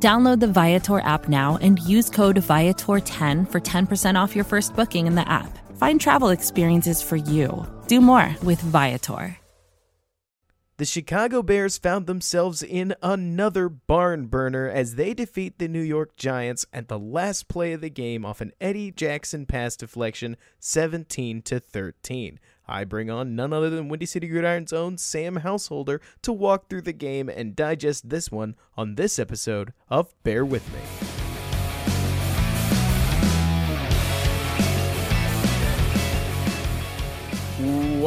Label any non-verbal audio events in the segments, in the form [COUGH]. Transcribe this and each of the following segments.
Download the Viator app now and use code Viator10 for 10% off your first booking in the app. Find travel experiences for you. Do more with Viator. The Chicago Bears found themselves in another barn burner as they defeat the New York Giants at the last play of the game off an Eddie Jackson pass deflection 17 to 13. I bring on none other than Windy City Gridiron's own Sam Householder to walk through the game and digest this one on this episode of Bear With Me.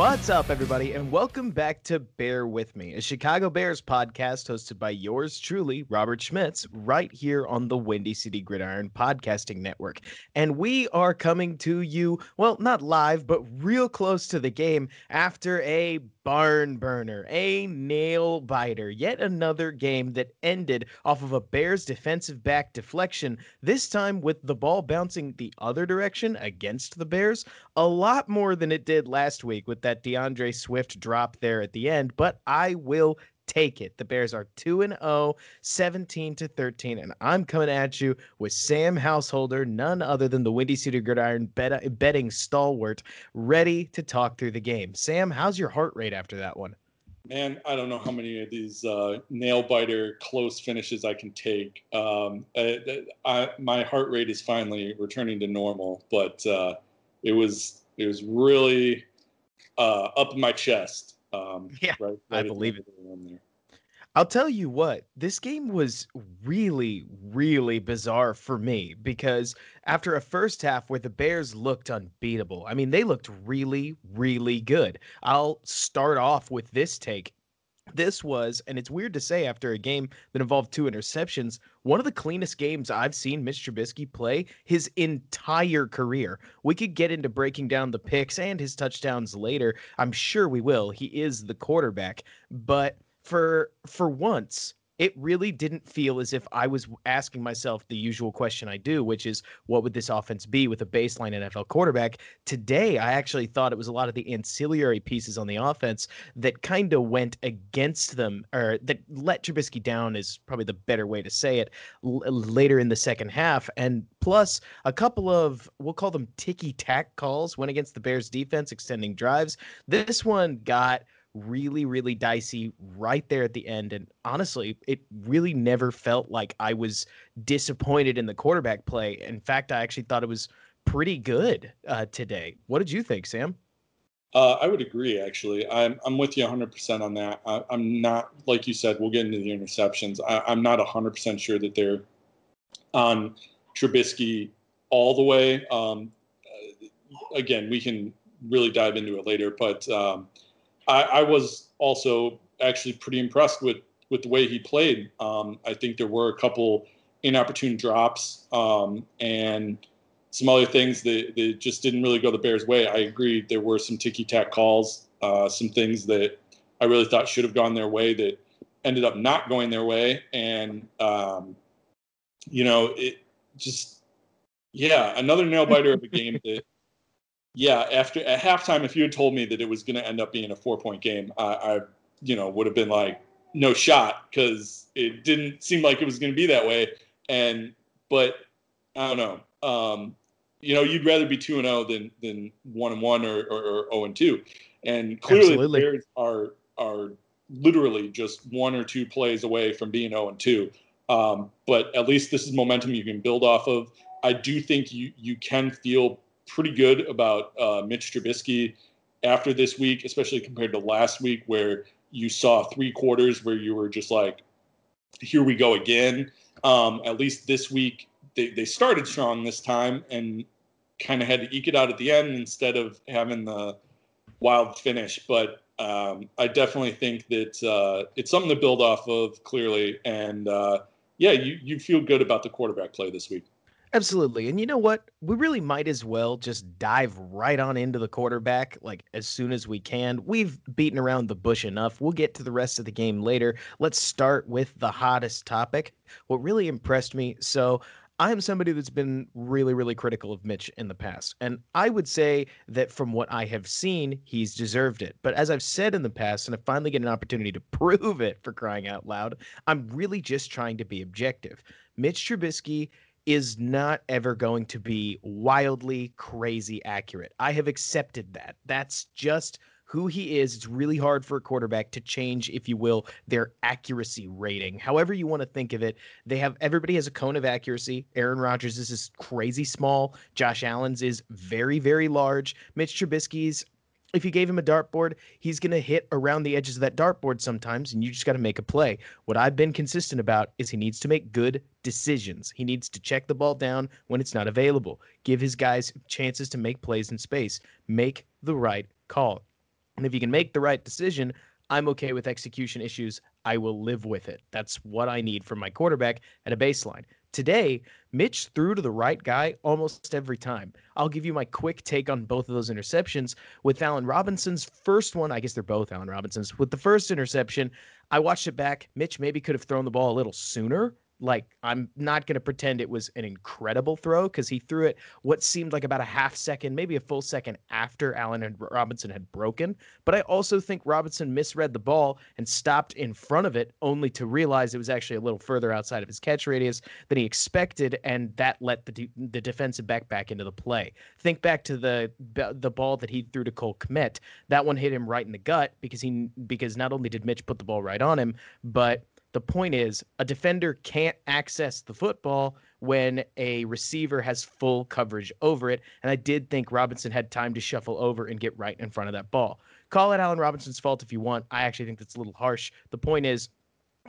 What's up, everybody, and welcome back to Bear With Me, a Chicago Bears podcast hosted by yours truly, Robert Schmitz, right here on the Windy City Gridiron Podcasting Network. And we are coming to you, well, not live, but real close to the game after a barn burner, a nail biter, yet another game that ended off of a Bears defensive back deflection, this time with the ball bouncing the other direction against the Bears, a lot more than it did last week with that D'Andre Swift drop there at the end, but I will take it. The Bears are 2 and 0, 17 to 13 and I'm coming at you with Sam Householder, none other than the Windy City Gridiron bet- betting stalwart, ready to talk through the game. Sam, how's your heart rate after that one? Man, I don't know how many of these uh, nail biter close finishes I can take. Um, I, I, my heart rate is finally returning to normal, but uh, it was it was really uh, up in my chest. Um, yeah, right, right I believe it. I'll tell you what, this game was really, really bizarre for me because after a first half where the Bears looked unbeatable, I mean, they looked really, really good. I'll start off with this take this was, and it's weird to say after a game that involved two interceptions, one of the cleanest games I've seen Mitch Trubisky play his entire career. We could get into breaking down the picks and his touchdowns later. I'm sure we will. He is the quarterback, but for for once, it really didn't feel as if I was asking myself the usual question I do, which is what would this offense be with a baseline NFL quarterback? Today, I actually thought it was a lot of the ancillary pieces on the offense that kind of went against them, or that let Trubisky down is probably the better way to say it l- later in the second half. And plus, a couple of, we'll call them ticky tack calls went against the Bears defense, extending drives. This one got really, really dicey right there at the end. And honestly, it really never felt like I was disappointed in the quarterback play. In fact, I actually thought it was pretty good uh, today. What did you think, Sam? Uh, I would agree. Actually, I'm I'm with you 100 percent on that. I, am not like you said. We'll get into the interceptions. I, am not 100 percent sure that they're on Trubisky all the way. Um, uh, again, we can really dive into it later, but um, I, I was also actually pretty impressed with with the way he played. Um, I think there were a couple inopportune drops um, and some other things that, that just didn't really go the Bears' way. I agree. There were some ticky tack calls, uh, some things that I really thought should have gone their way that ended up not going their way. And, um, you know, it just, yeah, another nail biter of a game [LAUGHS] that yeah, after at halftime, if you had told me that it was going to end up being a four point game, I, I, you know, would have been like, no shot, because it didn't seem like it was going to be that way. And but I don't know. Um, you know, you'd rather be two and zero oh than than one and one or or zero and two. And clearly, Absolutely. the Bears are are literally just one or two plays away from being zero and two. Um, but at least this is momentum you can build off of. I do think you you can feel pretty good about uh, Mitch Trubisky after this week, especially compared to last week, where you saw three quarters where you were just like, here we go again. Um, at least this week, they, they started strong this time and kind of had to eke it out at the end instead of having the wild finish. But um, I definitely think that uh, it's something to build off of clearly. And uh, yeah, you, you feel good about the quarterback play this week. Absolutely. And you know what? We really might as well just dive right on into the quarterback like as soon as we can. We've beaten around the bush enough. We'll get to the rest of the game later. Let's start with the hottest topic. What really impressed me. So, I am somebody that's been really, really critical of Mitch in the past. And I would say that from what I have seen, he's deserved it. But as I've said in the past, and I finally get an opportunity to [LAUGHS] prove it for crying out loud, I'm really just trying to be objective. Mitch Trubisky is not ever going to be wildly crazy accurate. I have accepted that. That's just who he is. It's really hard for a quarterback to change, if you will, their accuracy rating. However you want to think of it, they have everybody has a cone of accuracy. Aaron Rodgers is crazy small. Josh Allen's is very, very large. Mitch Trubisky's if you gave him a dartboard, he's going to hit around the edges of that dartboard sometimes, and you just got to make a play. What I've been consistent about is he needs to make good decisions. He needs to check the ball down when it's not available, give his guys chances to make plays in space, make the right call. And if you can make the right decision, I'm okay with execution issues. I will live with it. That's what I need from my quarterback at a baseline. Today, Mitch threw to the right guy almost every time. I'll give you my quick take on both of those interceptions. With Allen Robinson's first one, I guess they're both Allen Robinson's. With the first interception, I watched it back. Mitch maybe could have thrown the ball a little sooner like I'm not going to pretend it was an incredible throw because he threw it what seemed like about a half second, maybe a full second after Allen and Robinson had broken. But I also think Robinson misread the ball and stopped in front of it, only to realize it was actually a little further outside of his catch radius than he expected, and that let the de- the defensive back back into the play. Think back to the the ball that he threw to Cole Kmet. That one hit him right in the gut because he because not only did Mitch put the ball right on him, but the point is, a defender can't access the football when a receiver has full coverage over it. And I did think Robinson had time to shuffle over and get right in front of that ball. Call it Allen Robinson's fault if you want. I actually think that's a little harsh. The point is,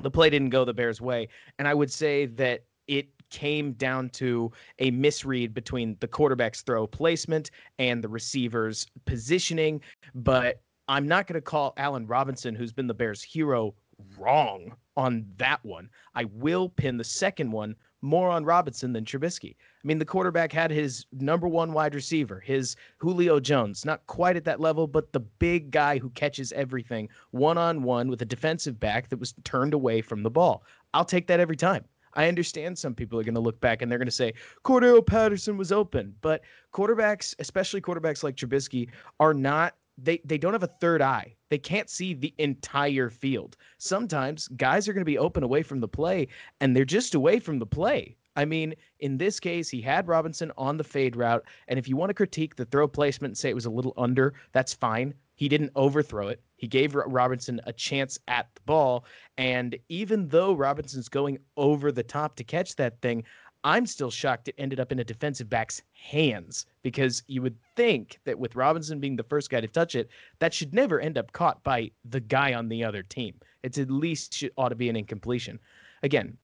the play didn't go the Bears' way. And I would say that it came down to a misread between the quarterback's throw placement and the receiver's positioning. But I'm not going to call Allen Robinson, who's been the Bears' hero, wrong on that one. I will pin the second one more on Robinson than Trubisky. I mean, the quarterback had his number one wide receiver, his Julio Jones, not quite at that level, but the big guy who catches everything one on one with a defensive back that was turned away from the ball. I'll take that every time. I understand some people are going to look back and they're going to say Cordarrelle Patterson was open, but quarterbacks, especially quarterbacks like Trubisky, are not they they don't have a third eye. They can't see the entire field. Sometimes guys are going to be open away from the play and they're just away from the play. I mean, in this case, he had Robinson on the fade route. And if you want to critique the throw placement and say it was a little under, that's fine. He didn't overthrow it. He gave Robinson a chance at the ball. And even though Robinson's going over the top to catch that thing, I'm still shocked it ended up in a defensive back's hands because you would think that with Robinson being the first guy to touch it, that should never end up caught by the guy on the other team. It's at least ought to be an incompletion. Again,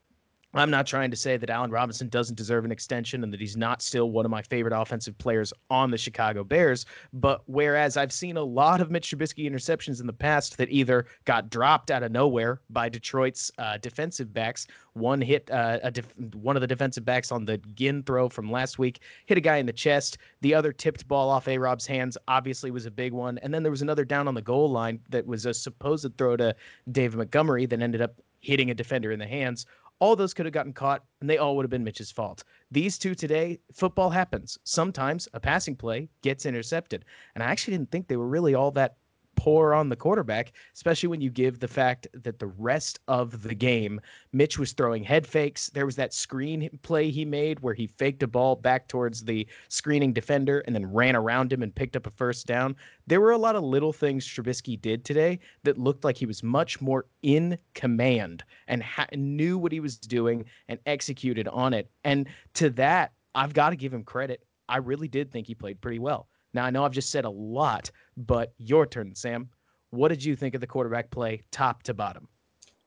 I'm not trying to say that Allen Robinson doesn't deserve an extension and that he's not still one of my favorite offensive players on the Chicago Bears. But whereas I've seen a lot of Mitch Trubisky interceptions in the past that either got dropped out of nowhere by Detroit's uh, defensive backs, one hit uh, def- one of the defensive backs on the Ginn throw from last week, hit a guy in the chest. The other tipped ball off A Rob's hands obviously was a big one. And then there was another down on the goal line that was a supposed throw to David Montgomery that ended up hitting a defender in the hands all those could have gotten caught, and they all would have been Mitch's fault. These two today, football happens. Sometimes a passing play gets intercepted. And I actually didn't think they were really all that poor on the quarterback, especially when you give the fact that the rest of the game, Mitch was throwing head fakes. There was that screen play he made where he faked a ball back towards the screening defender and then ran around him and picked up a first down. There were a lot of little things Trubisky did today that looked like he was much more in command and ha- knew what he was doing and executed on it. And to that, I've got to give him credit. I really did think he played pretty well. Now, I know I've just said a lot, but your turn, Sam. What did you think of the quarterback play, top to bottom?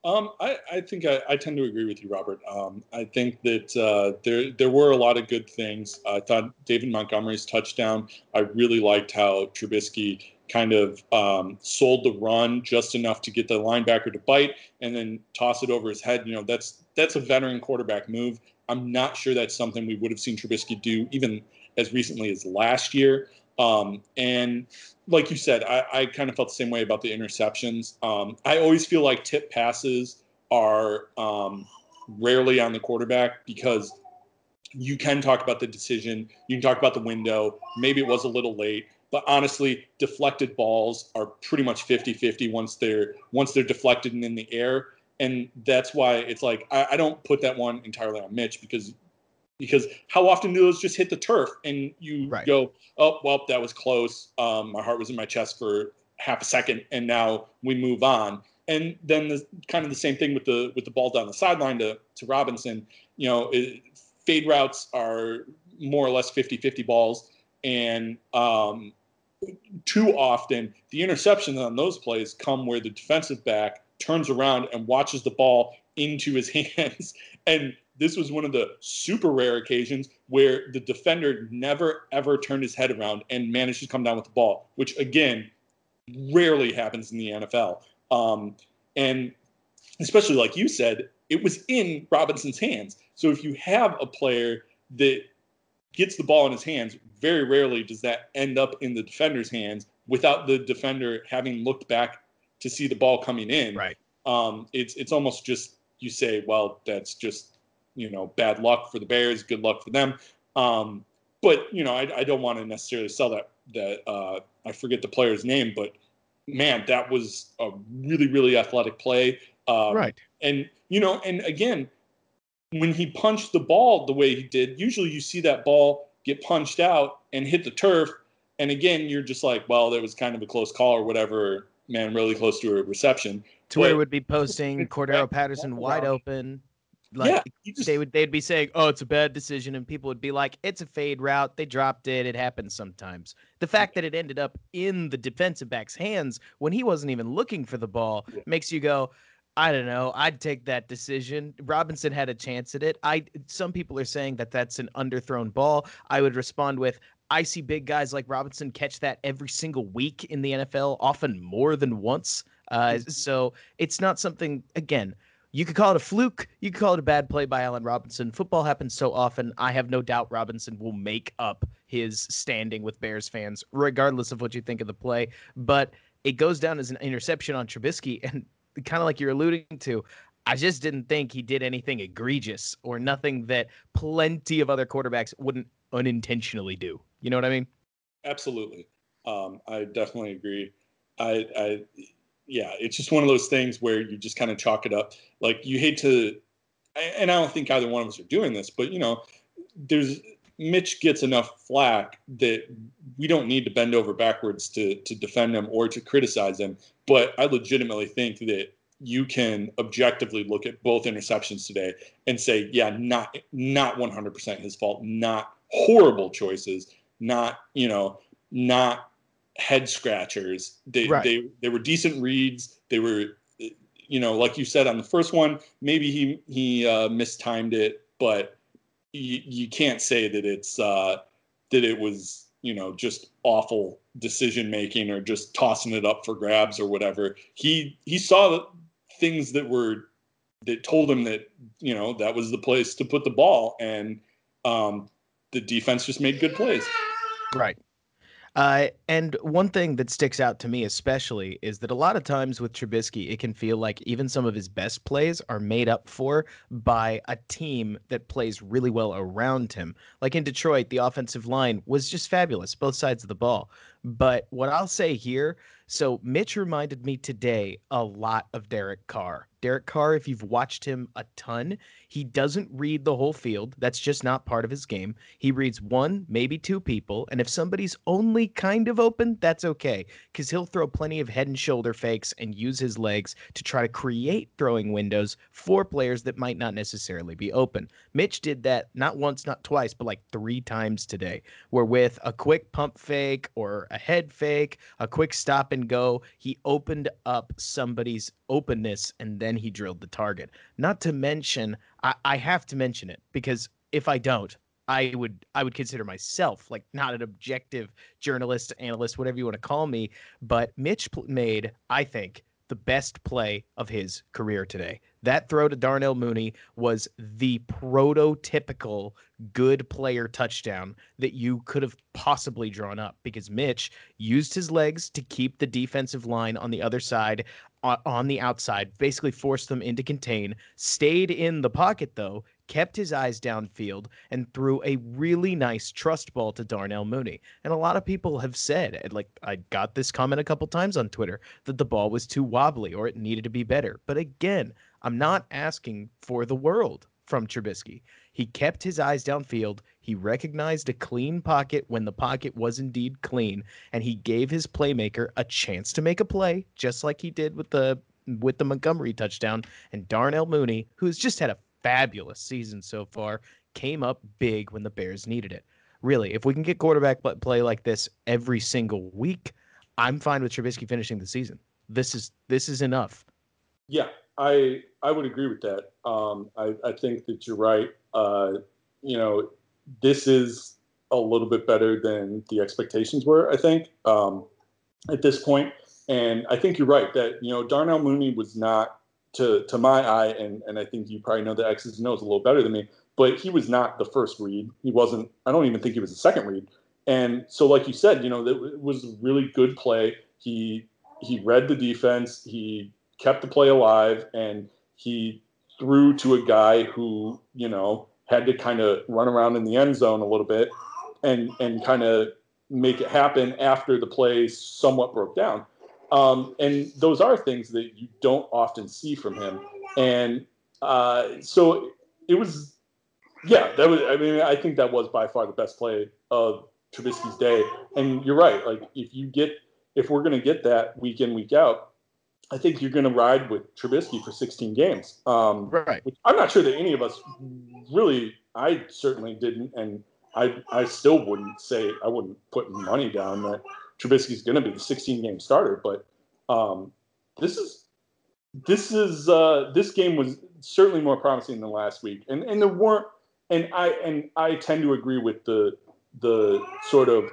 Um, I, I, think I, I, tend to agree with you, Robert. Um, I think that uh, there there were a lot of good things. I thought David Montgomery's touchdown. I really liked how Trubisky kind of um, sold the run just enough to get the linebacker to bite and then toss it over his head. You know, that's that's a veteran quarterback move. I'm not sure that's something we would have seen Trubisky do even as recently as last year. Um, and like you said, I, I, kind of felt the same way about the interceptions. Um, I always feel like tip passes are um, rarely on the quarterback because you can talk about the decision, you can talk about the window. Maybe it was a little late, but honestly, deflected balls are pretty much 50-50 once they're once they're deflected and in the air. And that's why it's like I, I don't put that one entirely on Mitch because because how often do those just hit the turf and you right. go, oh well, that was close. Um, my heart was in my chest for half a second, and now we move on. And then the kind of the same thing with the with the ball down the sideline to to Robinson. You know, it, fade routes are more or less 50-50 balls, and um, too often the interceptions on those plays come where the defensive back turns around and watches the ball into his [LAUGHS] hands and this was one of the super rare occasions where the defender never ever turned his head around and managed to come down with the ball, which again rarely happens in the NFL. Um, and especially like you said, it was in Robinson's hands. So if you have a player that gets the ball in his hands, very rarely does that end up in the defender's hands without the defender having looked back to see the ball coming in. Right. Um, it's it's almost just you say, well, that's just you know bad luck for the Bears, good luck for them. Um, but you know, I, I don't want to necessarily sell that that uh, I forget the player's name, but man, that was a really really athletic play. Um, right. And you know, and again, when he punched the ball the way he did, usually you see that ball get punched out and hit the turf. And again, you're just like, well, there was kind of a close call or whatever, man, really close to a reception. Twitter but, would be posting [LAUGHS] Cordarrelle Patterson wide open. Like yeah, just, they would they'd be saying, "Oh, it's a bad decision," and people would be like, "It's a fade route. They dropped it. It happens sometimes." The fact that it ended up in the defensive back's hands when he wasn't even looking for the ball yeah. makes you go, I don't know. I'd take that decision. Robinson had a chance at it. I some people are saying that that's an underthrown ball. I would respond with I see big guys like Robinson catch that every single week in the NFL, often more than once. Uh, mm-hmm. so it's not something again. You could call it a fluke. You could call it a bad play by Allen Robinson. Football happens so often. I have no doubt Robinson will make up his standing with Bears fans, regardless of what you think of the play. But it goes down as an interception on Trubisky, and [LAUGHS] kind of like you're alluding to, I just didn't think he did anything egregious or nothing that plenty of other quarterbacks wouldn't unintentionally do. You know what I mean? Absolutely. Um, I definitely agree. I, I, yeah, it's just one of those things where you just kind of chalk it up. Like you hate to, and I don't think either one of us are doing this, but you know, there's Mitch gets enough flack that we don't need to bend over backwards to to defend him or to criticize him. But I legitimately think that you can objectively look at both interceptions today and say, yeah, not not 100% his fault, not horrible choices, not you know, not head scratchers. They right. they they were decent reads. They were, you know, like you said on the first one, maybe he he uh, mistimed it, but you, you can't say that it's uh, that it was you know just awful decision making or just tossing it up for grabs or whatever. He he saw things that were that told him that you know that was the place to put the ball, and um, the defense just made good plays. Right. Uh, and one thing that sticks out to me especially is that a lot of times with Trubisky, it can feel like even some of his best plays are made up for by a team that plays really well around him. Like in Detroit, the offensive line was just fabulous, both sides of the ball. But what I'll say here so Mitch reminded me today a lot of Derek Carr. Derek Carr, if you've watched him a ton, he doesn't read the whole field. That's just not part of his game. He reads one, maybe two people. And if somebody's only kind of open, that's okay. Because he'll throw plenty of head and shoulder fakes and use his legs to try to create throwing windows for players that might not necessarily be open. Mitch did that not once, not twice, but like three times today, where with a quick pump fake or a head fake, a quick stop and go. He opened up somebody's openness and then he drilled the target. Not to mention, I, I have to mention it because if I don't, I would I would consider myself like not an objective journalist, analyst, whatever you want to call me. But Mitch made, I think, the best play of his career today. That throw to Darnell Mooney was the prototypical good player touchdown that you could have possibly drawn up because Mitch used his legs to keep the defensive line on the other side uh, on the outside, basically forced them into contain, stayed in the pocket though, kept his eyes downfield, and threw a really nice trust ball to Darnell Mooney. And a lot of people have said, like I got this comment a couple times on Twitter, that the ball was too wobbly or it needed to be better. But again, I'm not asking for the world from Trubisky. He kept his eyes downfield. He recognized a clean pocket when the pocket was indeed clean, and he gave his playmaker a chance to make a play, just like he did with the with the Montgomery touchdown. And Darnell Mooney, who has just had a fabulous season so far, came up big when the Bears needed it. Really, if we can get quarterback play like this every single week, I'm fine with Trubisky finishing the season. This is this is enough. Yeah, I I would agree with that. Um, I, I think that you're right. Uh, you know, this is a little bit better than the expectations were. I think um, at this point, and I think you're right that you know Darnell Mooney was not to to my eye, and and I think you probably know the X's and O's a little better than me. But he was not the first read. He wasn't. I don't even think he was the second read. And so, like you said, you know, it was a really good play. He he read the defense. He kept the play alive, and he threw to a guy who you know had to kind of run around in the end zone a little bit and and kind of make it happen after the play somewhat broke down. Um, and those are things that you don't often see from him. And uh, so it was, yeah, that was. I mean, I think that was by far the best play of Trubisky's day. And you're right. Like if you get, if we're going to get that week in week out, I think you're going to ride with Trubisky for 16 games. Um, right. I'm not sure that any of us really. I certainly didn't, and I I still wouldn't say I wouldn't put money down that Trubisky's going to be the 16 game starter. But um, this is this is uh, this game was certainly more promising than last week, and and there weren't. And I and I tend to agree with the the sort of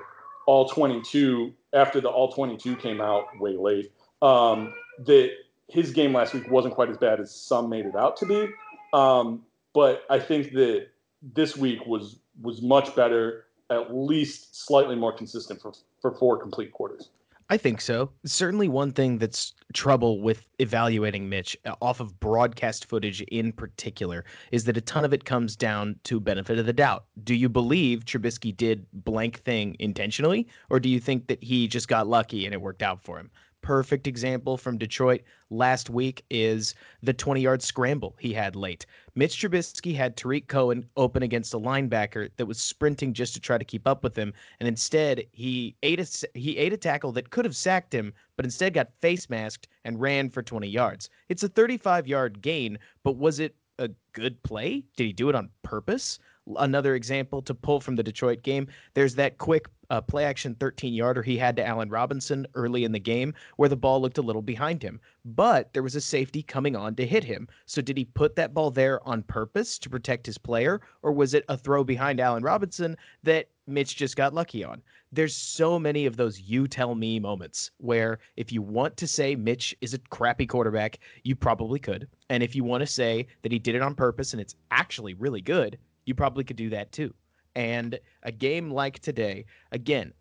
all 22 after the all 22 came out way late. Um, that his game last week wasn't quite as bad as some made it out to be. Um, but I think that this week was was much better, at least slightly more consistent for for four complete quarters. I think so. Certainly, one thing that's trouble with evaluating Mitch uh, off of broadcast footage in particular is that a ton of it comes down to benefit of the doubt. Do you believe Trubisky did blank thing intentionally, or do you think that he just got lucky and it worked out for him? Perfect example from Detroit last week is the 20 yard scramble he had late. Mitch Trubisky had Tarik Cohen open against a linebacker that was sprinting just to try to keep up with him. And instead, he ate a, he ate a tackle that could have sacked him, but instead got face masked and ran for 20 yards. It's a 35 yard gain, but was it a good play? Did he do it on purpose? Another example to pull from the Detroit game, there's that quick uh, play action 13 yarder he had to Allen Robinson early in the game where the ball looked a little behind him. But there was a safety coming on to hit him. So did he put that ball there on purpose to protect his player, or was it a throw behind Allen Robinson that Mitch just got lucky on? There's so many of those you tell me moments where if you want to say Mitch is a crappy quarterback, you probably could. And if you want to say that he did it on purpose and it's actually really good, you probably could do that too. And a game like today, again,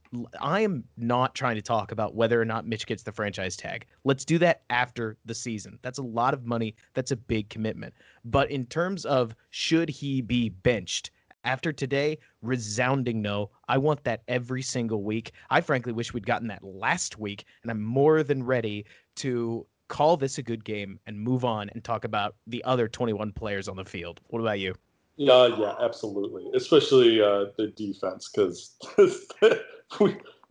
I am not trying to talk about whether or not Mitch gets the franchise tag. Let's do that after the season. That's a lot of money. That's a big commitment. But in terms of should he be benched after today, resounding no. I want that every single week. I frankly wish we'd gotten that last week, and I'm more than ready to call this a good game and move on and talk about the other 21 players on the field. What about you? Yeah, yeah, absolutely. Especially uh, the defense, because [LAUGHS]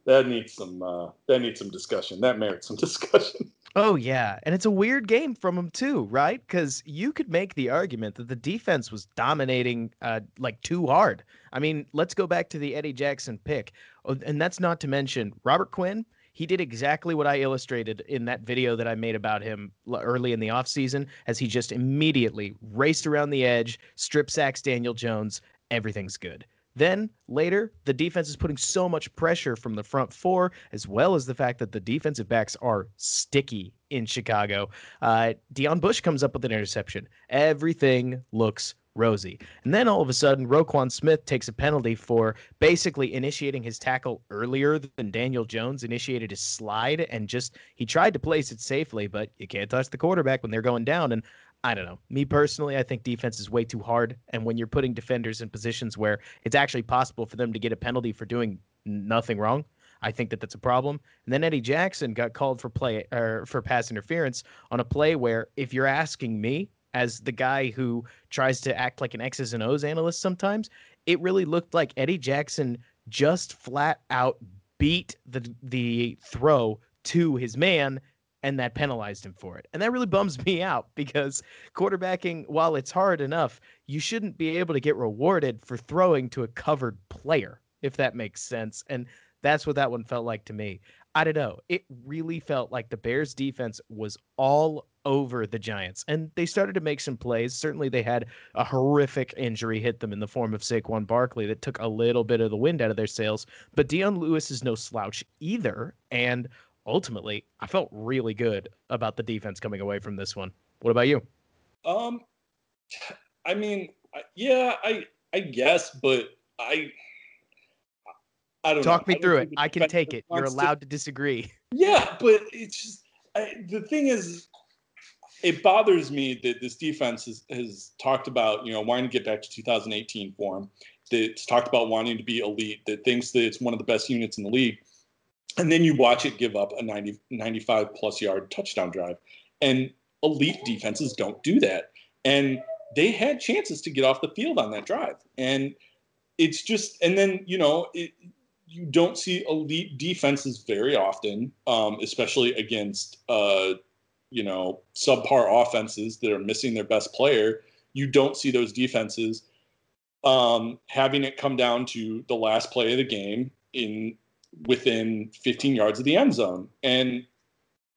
that needs some uh, that needs some discussion. That merits some [LAUGHS] discussion. Oh yeah, and it's a weird game from them too, right? Because you could make the argument that the defense was dominating uh, like too hard. I mean, let's go back to the Eddie Jackson pick, oh, and that's not to mention Robert Quinn he did exactly what I illustrated in that video that I made about him early in the offseason, as he just immediately raced around the edge, strip sacks Daniel Jones. Everything's good. Then later, the defense is putting so much pressure from the front four, as well as the fact that the defensive backs are sticky in Chicago. Uh, Deon Bush comes up with an interception. Everything looks rosy. And then all of a sudden, Roquan Smith takes a penalty for basically initiating his tackle earlier than Daniel Jones initiated his slide and just he tried to place it safely, but you can't touch the quarterback when they're going down. And I don't know. Me personally, I think defense is way too hard. And when you're putting defenders in positions where it's actually possible for them to get a penalty for doing nothing wrong, I think that that's a problem. And then Eddie Jackson got called for play or for pass interference on a play where, if you're asking me, as the guy who tries to act like an X's and O's analyst sometimes, it really looked like Eddie Jackson just flat out beat the the throw to his man and that penalized him for it. And that really bums [LAUGHS] me out because quarterbacking, while it's hard enough, you shouldn't be able to get rewarded for throwing to a covered player, if that makes sense. And that's what that one felt like to me. I don't know. It really felt like the Bears defense was all over the Giants. And they started to make some plays. Certainly they had a horrific injury hit them in the form of Saquon Barkley that took a little bit of the wind out of their sails. But Dion Lewis is no slouch either. And ultimately, I felt really good about the defense coming away from this one. What about you? Um, I mean, yeah, I I guess, but I I don't talk know. me through it. I can take it. You're allowed to, to disagree. Yeah, but it's just I, the thing is, it bothers me that this defense has, has talked about you know wanting to get back to 2018 form. That's talked about wanting to be elite. That thinks that it's one of the best units in the league and then you watch it give up a 90, 95 plus yard touchdown drive. And elite defenses don't do that. And they had chances to get off the field on that drive. And it's just, and then, you know, it, you don't see elite defenses very often, um, especially against, uh, you know, subpar offenses that are missing their best player. You don't see those defenses um, having it come down to the last play of the game in within 15 yards of the end zone. And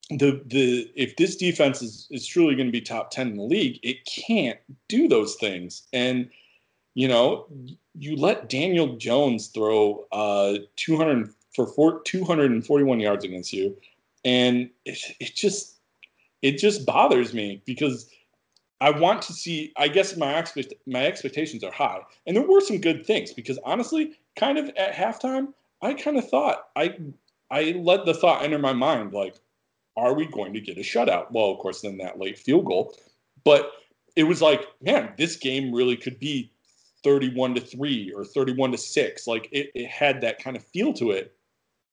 the the if this defense is, is truly going to be top 10 in the league, it can't do those things. And you know, you let Daniel Jones throw uh 200 for four, 241 yards against you, and it, it just it just bothers me because I want to see. I guess my expect my expectations are high, and there were some good things because honestly, kind of at halftime, I kind of thought I I let the thought enter my mind like, are we going to get a shutout? Well, of course, then that late field goal, but it was like, man, this game really could be 31 to 3 or 31 to 6 like it, it had that kind of feel to it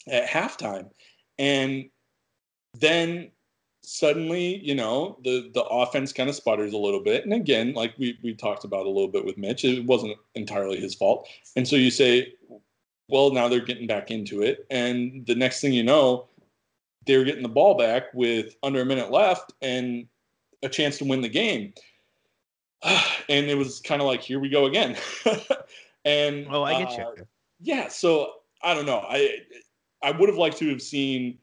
at halftime and then suddenly you know the the offense kind of sputters a little bit and again like we we talked about a little bit with mitch it wasn't entirely his fault and so you say well, now they're getting back into it. And the next thing you know, they're getting the ball back with under a minute left and a chance to win the game. [SIGHS] And it was kind of like, here we go again. [LAUGHS] and oh, I get uh, you. Yeah. So I don't know. I I would have liked to have seen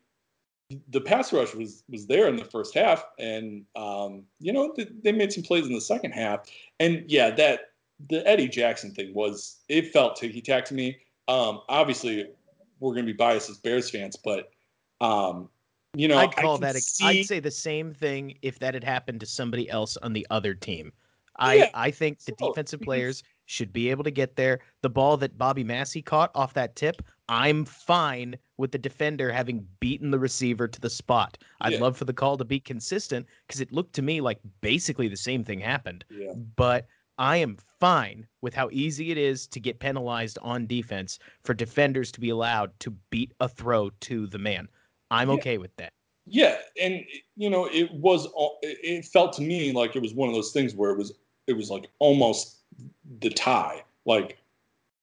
the pass rush was was there in the first half, and um, you know they, they made some plays in the second half. And yeah, that the Eddie Jackson thing was it felt ticky tack to me. Um, obviously, we're going to be biased as Bears fans, but um, you know, I'd call that. A, see... I'd say the same thing if that had happened to somebody else on the other team. I yeah, I think the defensive [LAUGHS] players should be able to get there. The ball that Bobby Massie caught off that tip, I'm fine with the defender having beaten the receiver to the spot. I'd yeah. love for the call to be consistent because it looked to me like basically the same thing happened. Yeah. But I am fine with how easy it is to get penalized on defense for defenders to be allowed to beat a throw to the man. I'm yeah. okay with that. Yeah, and you know, it was it felt to me like it was one of those things where it was it was like almost the tie. Like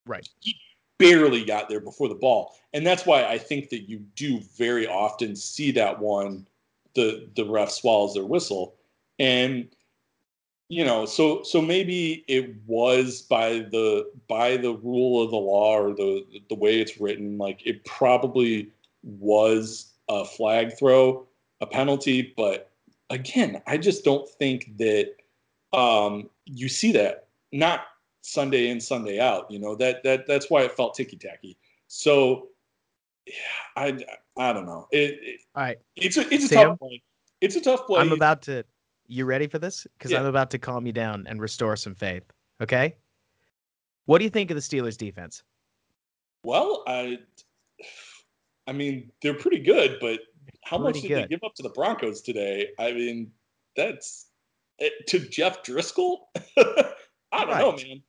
right. He barely got there before the ball. And that's why I think that you do very often see that one the the ref swallows their whistle. And you know so so maybe it was by the by the rule of the law or the the way it's written like it probably was a flag throw a penalty but again i just don't think that um you see that not Sunday in, Sunday out. You know that that that's why it felt ticky tacky. So, I I don't know. It, it All right. It's a it's a Sam? tough play. It's a tough play. I'm about to. You ready for this? Because Yeah. I'm about to calm you down and restore some faith. Okay. What do you think of the Steelers' defense? Well, I I mean they're pretty good, but how much Pretty did they give up to the Broncos today? I mean, that's eh, to Jeff Driskel. [LAUGHS] I don't know, man.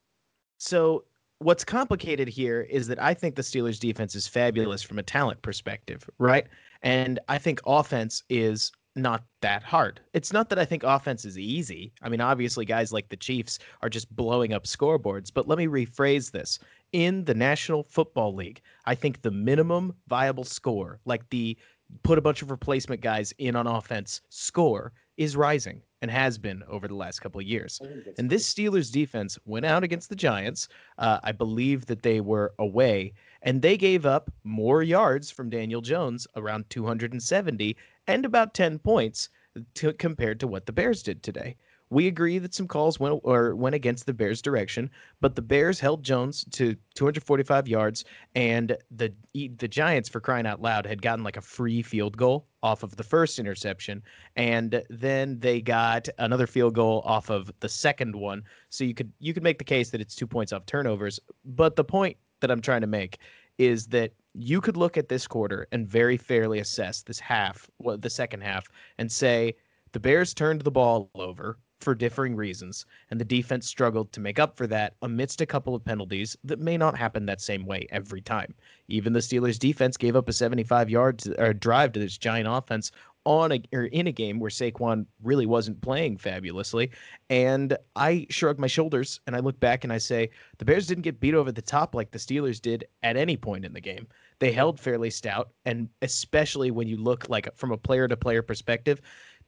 So what's complicated here is that I think the Steelers defense is fabulous from a talent perspective, right? And I think offense is not that hard. It's not that I think offense is easy. I mean, obviously guys like the Chiefs are just blowing up scoreboards, but let me rephrase this. In the National Football League, I think the minimum viable score, like the put a bunch of replacement guys in on offense score is rising and has been over the last couple of years. And this Steelers defense went out against the Giants. Uh, I believe that they were away, and they gave up more yards from Daniel Jones, around 270, and about 10 points to, compared to what the Bears did today. We agree that some calls went or went against the Bears' direction, but the Bears held Jones to 245 yards, and the the Giants, for crying out loud, had gotten like a free field goal off of the first interception, and then they got another field goal off of the second one. So you could you could make the case that it's two points off turnovers. But the point that I'm trying to make is that you could look at this quarter and very fairly assess this half, well, the second half, and say the Bears turned the ball over for differing reasons, and the defense struggled to make up for that amidst a couple of penalties that may not happen that same way every time. Even the Steelers defense gave up a 75 yard uh, drive to this giant offense on a or in a game where Saquon really wasn't playing fabulously. And I shrug my shoulders and I look back and I say the Bears didn't get beat over the top like the Steelers did at any point in the game. They held fairly stout, and especially when you look like from a player to player perspective,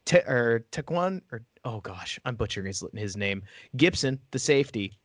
Te- or Taquan or oh gosh, I'm butchering his his name. Gipson, the safety,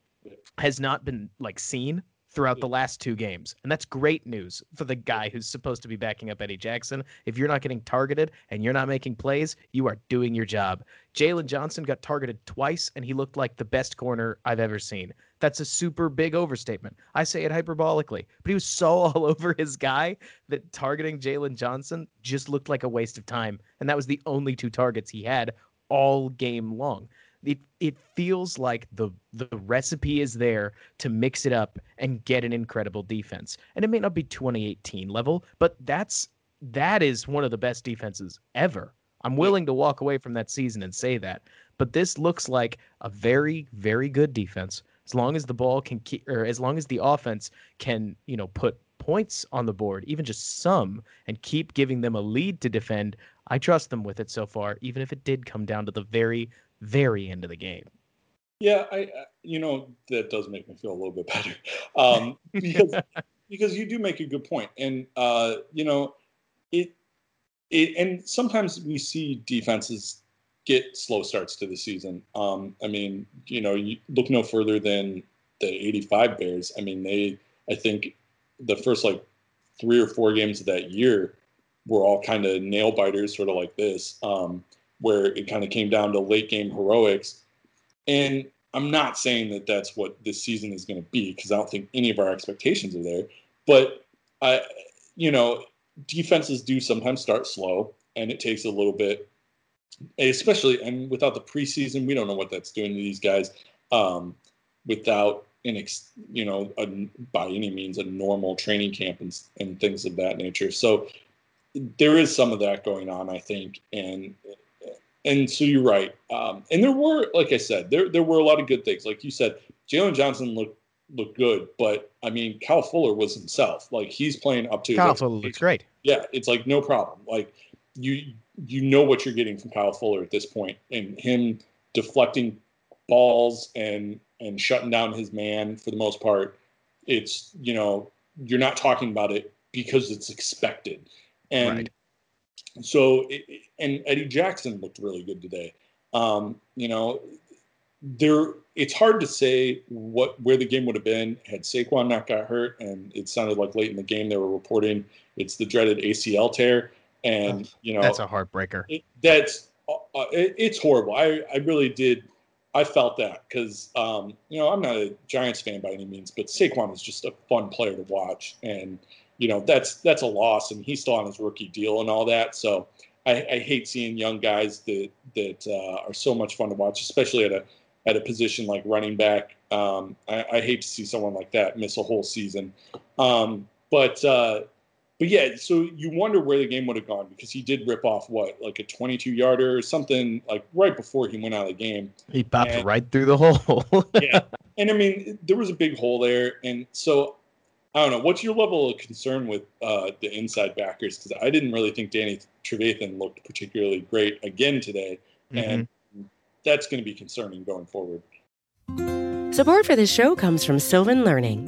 has not been like seen throughout the last two games. And that's great news for the guy who's supposed to be backing up Eddie Jackson. If you're not getting targeted and you're not making plays, you are doing your job. Jaylon Johnson got targeted twice and he looked like the best corner I've ever seen. That's a super big overstatement. I say it hyperbolically, but he was so [LAUGHS] all over his guy that targeting Jaylon Johnson just looked like a waste of time. And that was the only two targets he had all game long. It it feels like the the recipe is there to mix it up and get an incredible defense. And it may not be 2018 level, but that's that is one of the best defenses ever. I'm willing to walk away from that season and say that. But this looks like a very very good defense. As long as the ball can keep or as long as the offense can, you know, put points on the board, even just some, and keep giving them a lead to defend, I trust them with it so far, even if it did come down to the very, very end of the game. Yeah, I, I you know that does make me feel a little bit better um, [LAUGHS] because because you do make a good point, and uh, you know it it and sometimes we see defenses get slow starts to the season. Um, I mean, you know, you look no further than the '85 Bears. I mean, they I think the first like three or four games of that year were all kind of nail biters, sort of like this, um, where it kind of came down to late game heroics. And I'm not saying that that's what this season is going to be because I don't think any of our expectations are there. But I, you know, defenses do sometimes start slow, and it takes a little bit, especially and without the preseason, we don't know what that's doing to these guys. Um, without an ex, you know, a, by any means a normal training camp and, and things of that nature. So there is some of that going on, I think, and and so you're right. Um, and there were, like I said, there there were a lot of good things. Like you said, Jaylon Johnson looked looked good, but I mean, Cal Fuller was himself. Like he's playing up to Kyle Fuller looks great. yeah, it's like no problem. Like you you know what you're getting from Kyle Fuller at this point, and him deflecting balls and and shutting down his man for the most part. It's you know you're not talking about it because it's expected, and Right. so it, and Eddie Jackson looked really good today. Um, you know, there it's hard to say what where the game would have been had Saquon not got hurt, and it sounded like late in the game they were reporting it's the dreaded ACL tear, and you know That's a heartbreaker. it, that's uh, it, it's horrible. I I really did I felt that because um, you know I'm not a Giants fan by any means, but Saquon is just a fun player to watch, and you know that's that's a loss, and he's still on his rookie deal and all that. So I, I hate seeing young guys that that uh, are so much fun to watch, especially at a at a position like running back. Um, I, I, hate to see someone like that miss a whole season. Um, but uh, but yeah, so you wonder where the game would have gone because he did rip off what, like a 22 yarder or something, like right before he went out of the game. He popped and, right through the hole. [LAUGHS] yeah. And I mean, there was a big hole there. And so I don't know. What's your level of concern with uh, the inside backers? Because I didn't really think Danny Trevathan looked particularly great again today. Mm-hmm. And that's going to be concerning going forward. Support for this show comes from Sylvan Learning.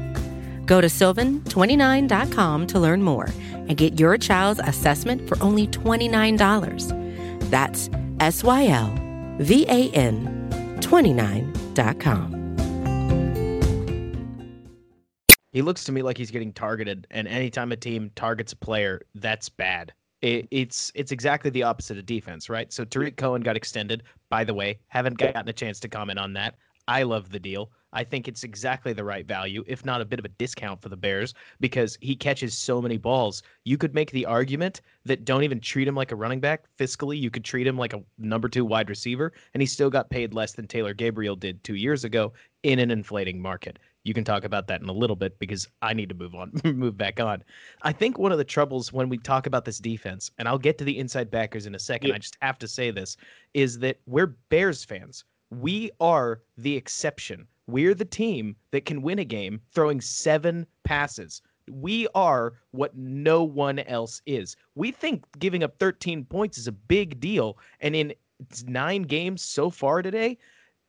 Go to sylvan29.com to learn more and get your child's assessment for only $29. That's S Y L V A N 29.com. He looks to me like he's getting targeted, and anytime a team targets a player, that's bad. It, it's it's exactly the opposite of defense, right? So Tarik Cohen got extended. By the way, haven't gotten a chance to comment on that. I love the deal. I think it's exactly the right value, if not a bit of a discount for the Bears, because he catches so many balls. You could make the argument that don't even treat him like a running back fiscally. You could treat him like a number two wide receiver, and he still got paid less than Taylor Gabriel did two years ago in an inflating market. You can talk about that in a little bit because I need to move on, [LAUGHS] move back on. I think one of the troubles when we talk about this defense, and I'll get to the inside backers in a second, yeah. I just have to say this, is that we're Bears fans. We are the exception we're the team that can win a game throwing seven passes. We are what no one else is. We think giving up 13 points is a big deal. And in nine games so far today,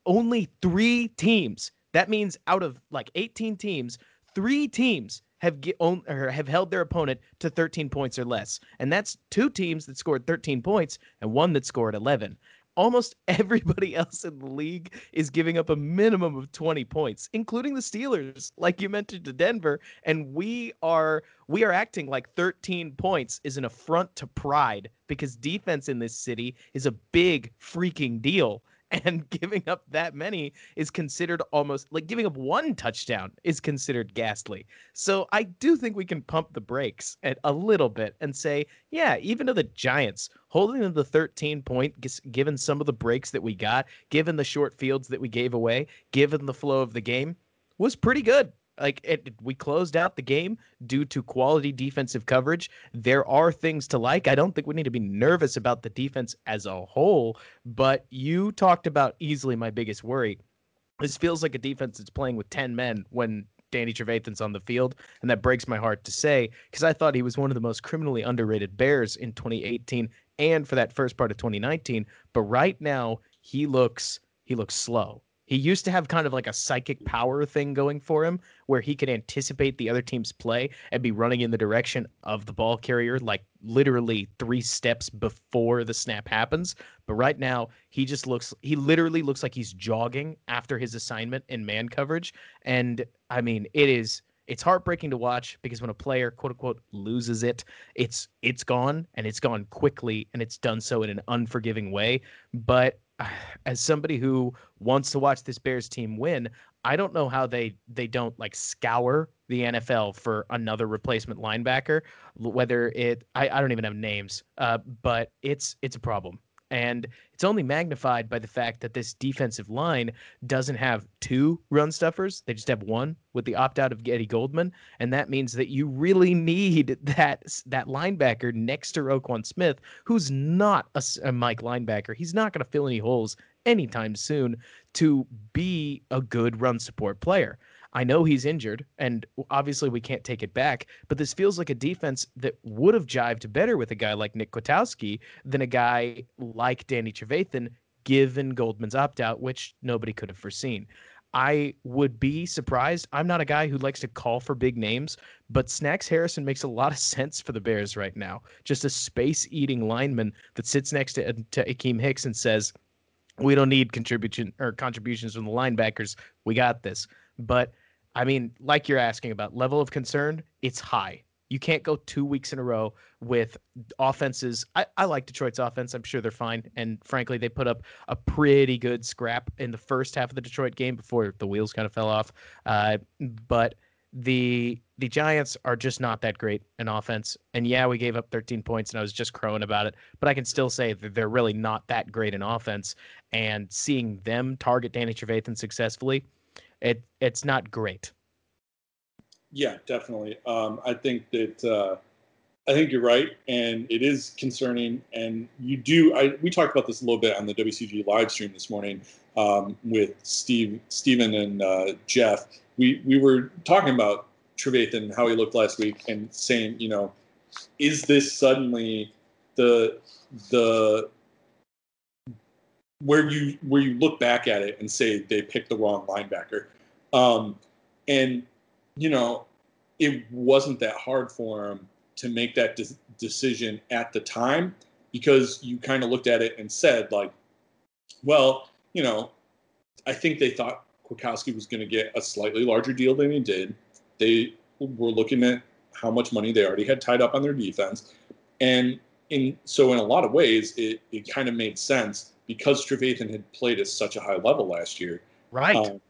only three teams. That means out of like 18 teams, three teams have get, or have held their opponent to 13 points or less. And that's two teams that scored 13 points and one that scored 11 almost [LAUGHS] everybody else in the league is giving up a minimum of 20 points including the steelers like you mentioned to denver and we are we are acting like 13 points is an affront to pride because defense in this city is a big freaking deal and [LAUGHS] giving up that many is considered almost like giving up one touchdown is considered ghastly. So I do think we can pump the brakes at a little bit and say, yeah, even to the Giants, holding them to 13 point, given some of the breaks that we got, given the short fields that we gave away, given the flow of the game, was pretty good like it, we closed out the game due to quality defensive coverage. There are things to like. I don't think we need to be nervous about the defense as a whole, but you talked about easily my biggest worry. This feels like a defense that's playing with 10 men when Danny Trevathan's on the field, and that breaks my heart to say because I thought he was one of the most criminally underrated Bears in 2018 and for that first part of 2019. But right now, he looks he looks slow. He used to have kind of like a psychic power thing going for him where he could anticipate the other team's play and be running in the direction of the ball carrier, like literally three steps before the snap happens. But right now, he just looks, he literally looks like he's jogging after his assignment in man coverage. And I mean, it is, it's heartbreaking to watch because when a player quote unquote loses it it's it's gone and it's gone quickly and it's done so in an unforgiving way but [SIGHS] as somebody who wants to watch this Bears team win, I don't know how they they don't like scour the NFL for another replacement linebacker. Whether it, I, I don't even have names, uh, but it's it's a problem. And it's only magnified by the fact that this defensive line doesn't have two run stuffers. They just have one with the opt out of Eddie Goldman. And that means that you really need [LAUGHS] that that linebacker next to Roquan Smith, who's not a, a Mike linebacker. He's not going to fill any holes anytime soon to be a good run support player. I know he's injured, and obviously we can't take it back, but this feels like a defense that would have jived better with a guy like Nick Kwiatkoski than a guy like Danny Trevathan, given Goldman's opt out, which nobody could have foreseen. I would be surprised. I'm not a guy who likes to call for big names, but Snacks Harrison makes a lot of sense for the Bears right now. Just a space eating lineman that sits next to, uh, to Akiem Hicks and says, We don't need contribution or contributions from the linebackers. We got this. But I mean, like you're asking about level of concern, it's high. You can't go two weeks in a row with offenses. I, I like Detroit's offense. I'm sure they're fine. And frankly, they put up a pretty good scrap in the first half of the Detroit game before the wheels kind of fell off. Uh, but the the Giants are just not that great in offense. And yeah, we gave up 13 points, and I was just crowing about it. But I can still say that they're really not that great in offense. And seeing them target Danny Trevathan successfully it it's not great. Yeah, definitely. Um, I think that uh, I think you're right, and it is concerning. And you do. I we talked about this a little bit on the WCG live stream this morning um, with Steve, Stephen, and uh, Jeff. We we were talking about Trevathan how he looked last week, and saying, you know, is this suddenly the the where you where you look back at it and say they picked the wrong linebacker. Um, and you know, it wasn't that hard for him to make that de- decision at the time because you kind of looked at it and said like, well, you know, I think they thought Kwiatkoski was going to get a slightly larger deal than he did. They were looking at how much money they already had tied up on their defense, and in so in a lot of ways, it it kind of made sense because Trevathan had played at such a high level last year. Right. Um,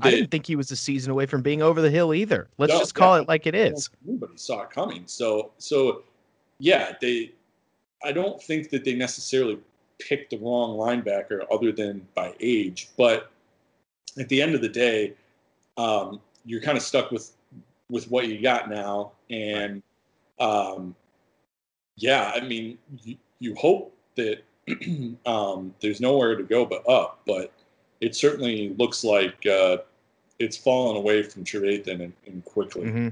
I didn't think he was a season away from being over the hill either. Let's no, just call it like it is. Nobody saw it coming. So, so yeah, they. I don't think that they necessarily picked the wrong linebacker, other than by age. But at the end of the day, um, you're kind of stuck with with what you got now, and um, yeah, I mean, you, you hope that [CLEARS THROAT] um, there's nowhere to go but up. But it certainly looks like uh, it's fallen away from Trevathan and, and quickly. Mm-hmm.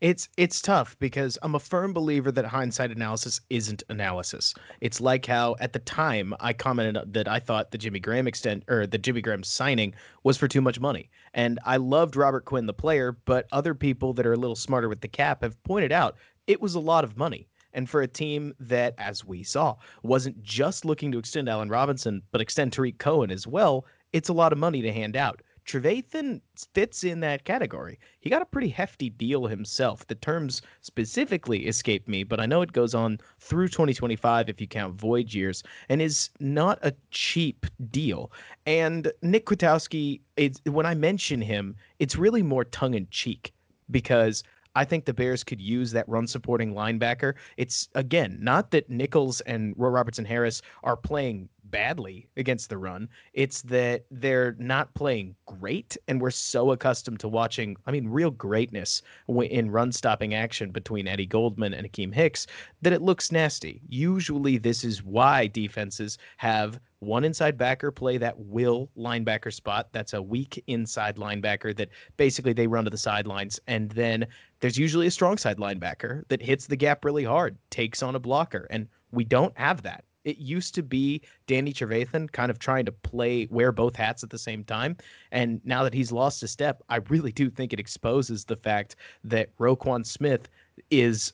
It's it's tough because I'm a firm believer that hindsight analysis isn't analysis. It's like how at the time I commented that I thought the Jimmy Graham extent or the Jimmy Graham signing was for too much money. And I loved Robert Quinn the player, but other people that are a little smarter with the cap have pointed out it was a lot of money. And for a team that, as we saw, wasn't just looking to extend Allen Robinson, but extend Tarik Cohen as well, it's a lot of money to hand out. Trevathan fits in that category. He got a pretty hefty deal himself. The terms specifically escape me, but I know it goes on through 2025 if you count void years, and is not a cheap deal. And Nick Kwiatkoski, when I mention him, it's really more tongue in cheek because I think the Bears could use that run supporting linebacker. It's again not that Nichols and Roy Robertson Harris are playing badly against the run. It's that they're not playing great, and we're so accustomed to watching, I mean, real greatness in run stopping action between Eddie Goldman and Akiem Hicks that it looks nasty. Usually, this is why defenses have one inside backer play that will linebacker spot. That's a weak inside linebacker that basically they run to the sidelines. And then there's usually a strong side linebacker that hits the gap really hard, takes on a blocker. And we don't have that. It used to be Danny Trevathan kind of trying to play wear both hats at the same time. And now that he's lost a step, I really do think it exposes the fact that Roquan Smith is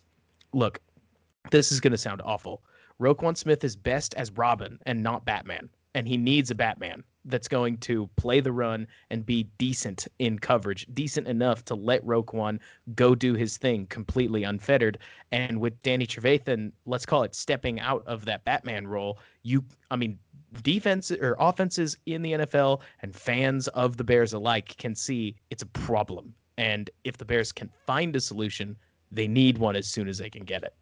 look, this is gonna sound awful. Roquan Smith is best as Robin and not Batman. And he needs a Batman that's going to play the run and be decent in coverage, decent enough to let Roquan go do his thing completely unfettered. And with Danny Trevathan, let's call it stepping out of that Batman role, you, I mean, defense or offenses in the NFL and fans of the Bears alike can see it's a problem. And if the Bears can find a solution, they need one as soon as they can get it.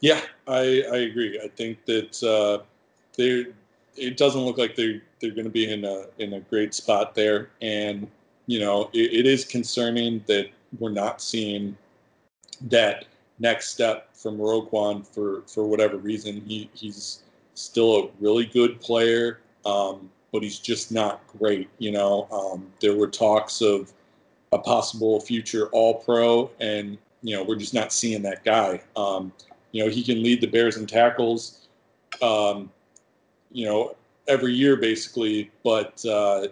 Yeah, I, I agree. I think that uh, they it doesn't look like they they're going to be in a in a great spot there, and you know it, it is concerning that we're not seeing that next step from Roquan for for whatever reason. He he's still a really good player, um, but he's just not great. You know, um, there were talks of a possible future All Pro, and you know we're just not seeing that guy. Um, you know, he can lead the Bears in tackles. Um, you know, every year basically, but uh,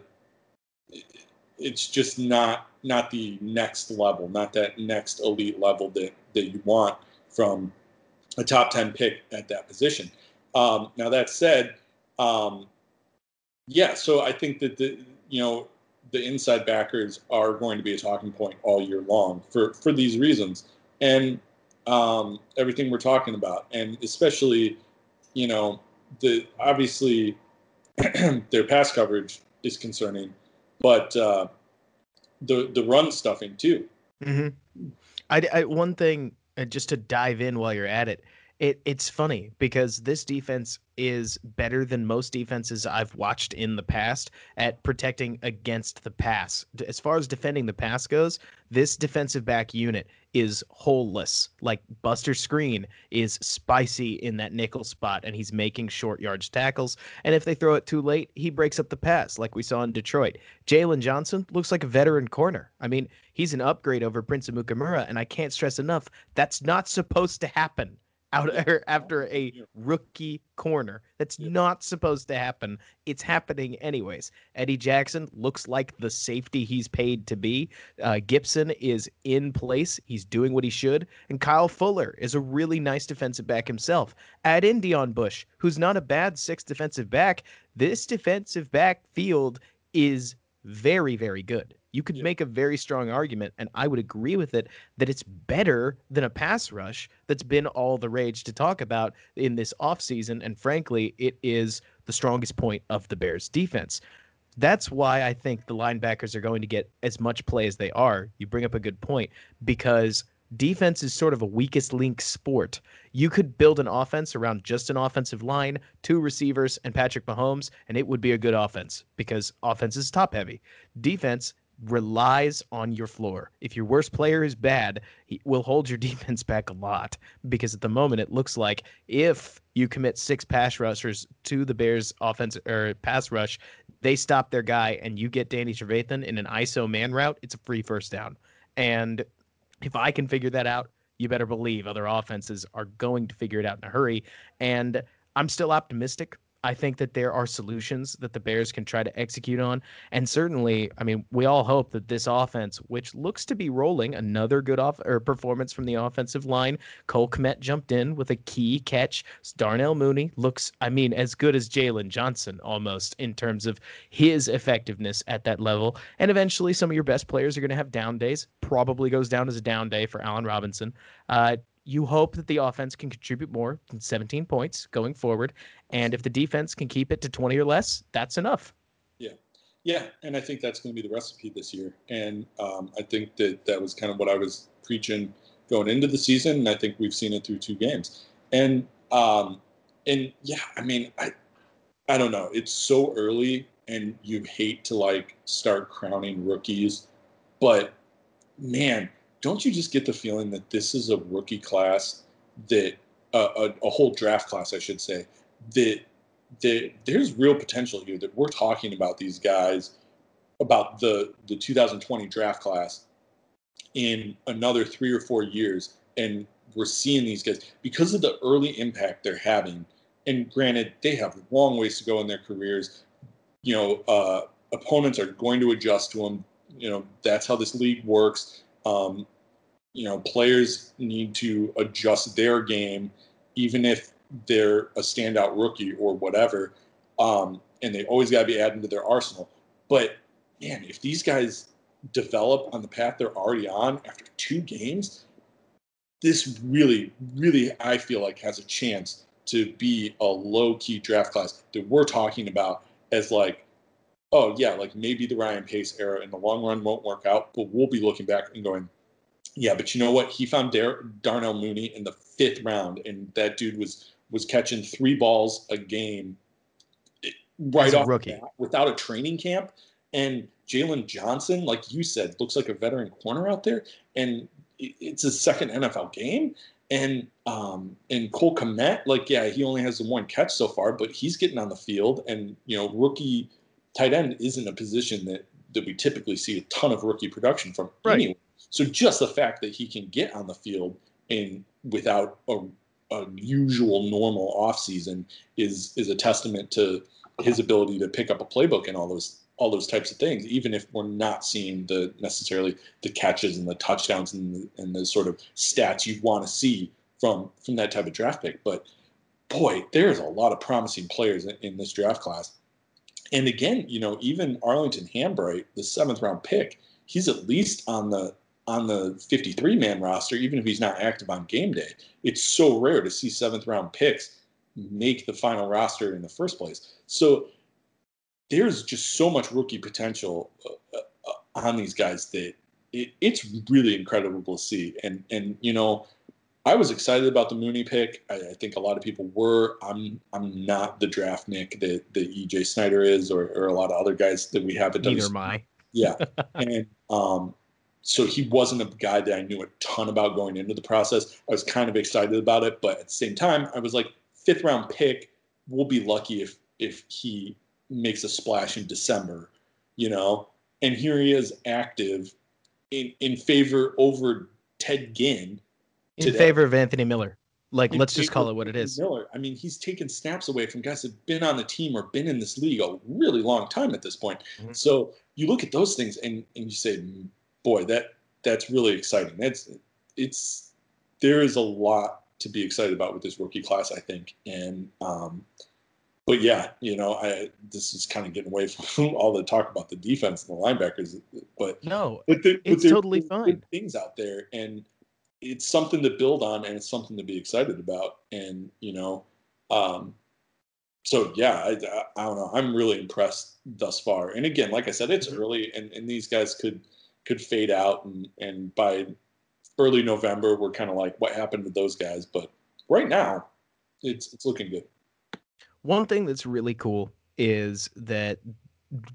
it's just not not the next level, not that next elite level that that you want from a top ten pick at that position. Um, now that said, um, yeah, so I think that the you know the inside backers are going to be a talking point all year long for for these reasons and um, everything we're talking about, and especially you know the obviously [CLEARS THROAT] their pass coverage is concerning, but uh, the the run stuffing too. Mm-hmm. I, I one thing uh, just to dive in while you're at it. It it's funny because this defense is better than most defenses I've watched in the past at protecting against the pass. As far as defending the pass goes, this defensive back unit is holeless. Like Buster Skrine is spicy in that nickel spot and he's making short yards tackles. And if they throw it too late, he breaks up the pass like we saw in Detroit. Jaylon Johnson looks like a veteran corner. I mean, he's an upgrade over Prince of Amukamara, and I can't stress enough that's not supposed to happen out after a rookie corner. That's not supposed to happen. It's happening anyways. Eddie Jackson looks like the safety he's paid to be. Uh, Gipson is in place. He's doing what he should. And Kyle Fuller is a really nice defensive back himself. Add in Deon Bush, who's not a bad sixth defensive back. This defensive back field is very, very good. You could yeah. make a very strong argument, and I would agree with it, that it's better than a pass rush that's been all the rage to talk about in this offseason. And frankly, it is the strongest point of the Bears defense. That's why I think the linebackers are going to get as much play as they are. You bring up a good point because defense is sort of a weakest link sport. You could build an offense around just an offensive line, two receivers, and Patrick Mahomes, and it would be a good offense because offense is top heavy. Defense relies on your floor. If your worst player is bad, he will hold your [LAUGHS] defense back a lot because at the moment it looks like if you commit six pass rushers to the Bears offense or pass rush, they stop their guy and you get Danny Trevathan in an ISO man route, it's a free first down. And if I can figure that out, you better believe other offenses are going to figure it out in a hurry. And I'm still optimistic I think that there are solutions that the Bears can try to execute on. And certainly, I mean, we all hope that this offense, which looks to be rolling, another good off or performance from the offensive line. Cole Kmet jumped in with a key catch. Darnell Mooney looks, I mean, as good as Jaylon Johnson almost in terms of his effectiveness at that level. And eventually, some of your best players are going to have down days. Probably goes down as a down day for Allen Robinson. Uh, you hope that the offense can contribute more than 17 points going forward. And if the defense can keep it to 20 or less, that's enough. Yeah. Yeah. And I think that's going to be the recipe this year. And um, I think that that was kind of what I was preaching going into the season. And I think we've seen it through two games. And, um, and yeah, I mean, I, I don't know. It's so early and you hate to like start crowning rookies, but man, don't you just get the feeling that this is a rookie class that uh, a, a, whole draft class, I should say, that that there's real potential here that we're talking about these guys about the the 2020 draft class in another three or four years, and we're seeing these guys because of the early impact they're having. And granted, they have long ways to go in their careers. You know, uh, opponents are going to adjust to them. You know, that's how this league works. Um, you know, players need to adjust their game, even if they're a standout rookie or whatever. Um, and they always got to be adding to their arsenal. But man, if these guys develop on the path they're already on after two games, this really, really, I feel like has a chance to be a low key draft class that we're talking about as like, oh, yeah, like maybe the Ryan Pace era in the long run won't work out, but we'll be looking back and going, yeah, but you know what? He found Dar- Darnell Mooney in the fifth round, and that dude was was catching three balls a game right off rookie. Without a training camp. And Jaylon Johnson, like you said, looks like a veteran corner out there, and it's his second NFL game. And um, and Cole Kmet, like yeah, he only has the one catch so far, but he's getting on the field. And you know, rookie tight end isn't a position that that we typically see a ton of rookie production from right. anyway. So just the fact that he can get on the field and without a, a usual normal offseason is is a testament to his ability to pick up a playbook and all those all those types of things, even if we're not seeing the necessarily the catches and the touchdowns and the, and the sort of stats you want to see from from that type of draft pick. But boy, there's a lot of promising players in, in this draft class. And again, you know, even Arlington Hambright, the seventh round pick, he's at least on the on the 53 man roster, even if he's not active on game day. It's so rare to see seventh round picks make the final roster in the first place. So there's just so much rookie potential uh, uh, on these guys that it, it's really incredible to see. And and you know, I was excited about the Mooney pick. I, I, think a lot of people were. I'm I'm not the draft Nick that, that EJ Snyder is, or, or a lot of other guys that we have. Neither am I. Yeah, and um, so he wasn't a guy that I knew a ton about going into the process. I was kind of excited about it, but at the same time, I was like, fifth round pick. We'll be lucky if if he makes a splash in December, you know. And here he is active in in favor over Ted Ginn. In favor of Anthony Miller. Like, in let's just call it what it is. Miller. I mean, he's taken snaps away from guys that've been on the team or been in this league a really long time at this point. Mm-hmm. So you look at those things and, and you say, boy, that that's really exciting. That's it's there is a lot to be excited about with this rookie class, I think. And um, but yeah, you know, I this is kind of getting away [LAUGHS] from all the talk about the defense and the linebackers, but no, but the, it's but totally fine. Things out there, and it's something to build on, and it's something to be excited about, and you know, um, so yeah, I, I don't know. I'm really impressed thus far. And again, like I said, it's mm-hmm. early, and, and these guys could could fade out, and and by early November, we're kind of like, what happened to those guys? But right now, it's it's looking good. One thing that's really cool is that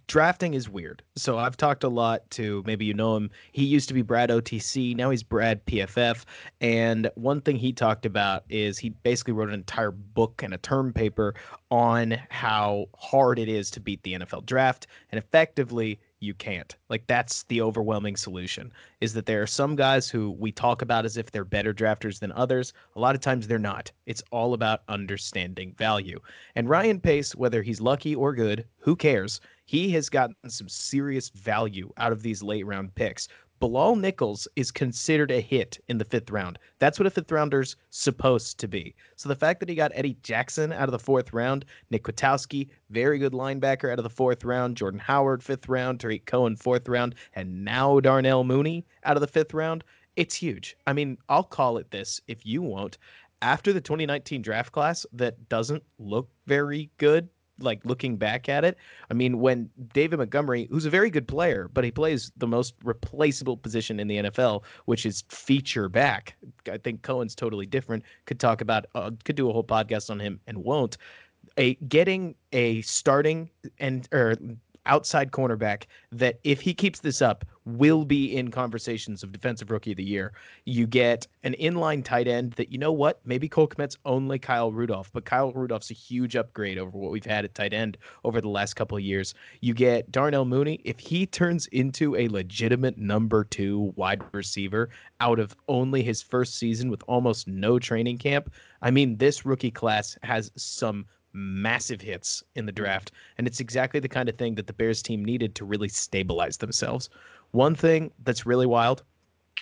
drafting is weird. So I've talked a lot to maybe you know him. He used to be Brad OTC, now he's Brad PFF. And one thing he talked about is he basically wrote an entire book and a term paper on how hard it is to beat the NFL draft. And effectively, you can't. Like that's the overwhelming solution is that there are some guys who we talk about as if they're better drafters than others. A lot of times they're not. It's all about understanding value. And Ryan Pace, whether he's lucky or good, who cares? He has gotten some serious value out of these late round picks. Bilal Nichols is considered a hit in the fifth round. That's what a fifth rounder's supposed to be. So the fact that he got Eddie Jackson out of the fourth round, Nick Kwiatkoski, very good linebacker out of the fourth round, Jordan Howard fifth round, Tarik Cohen fourth round, and now Darnell Mooney out of the fifth round, it's huge. I mean, I'll call it this if you won't. After the 2019 draft class that doesn't look very good like looking back at it. I mean, when David Montgomery, who's a very good player, but he plays the most replaceable position in the NFL, which is feature back. I think Cohen's totally different. Could talk about, uh, could do a whole podcast on him and won't. A getting a starting and or outside cornerback that if he keeps this up will be in conversations of defensive rookie of the year. You get an inline tight end that you know what maybe Cole Kmet's only Kyle Rudolph, but Kyle Rudolph's a huge upgrade over what we've had at tight end over the last couple of years. You get Darnell Mooney if he turns into a legitimate number two wide receiver out of only his first season with almost no training camp. I mean, this rookie class has some massive hits in the draft. And it's exactly the kind of thing that the Bears team needed to really stabilize themselves. One thing that's really wild,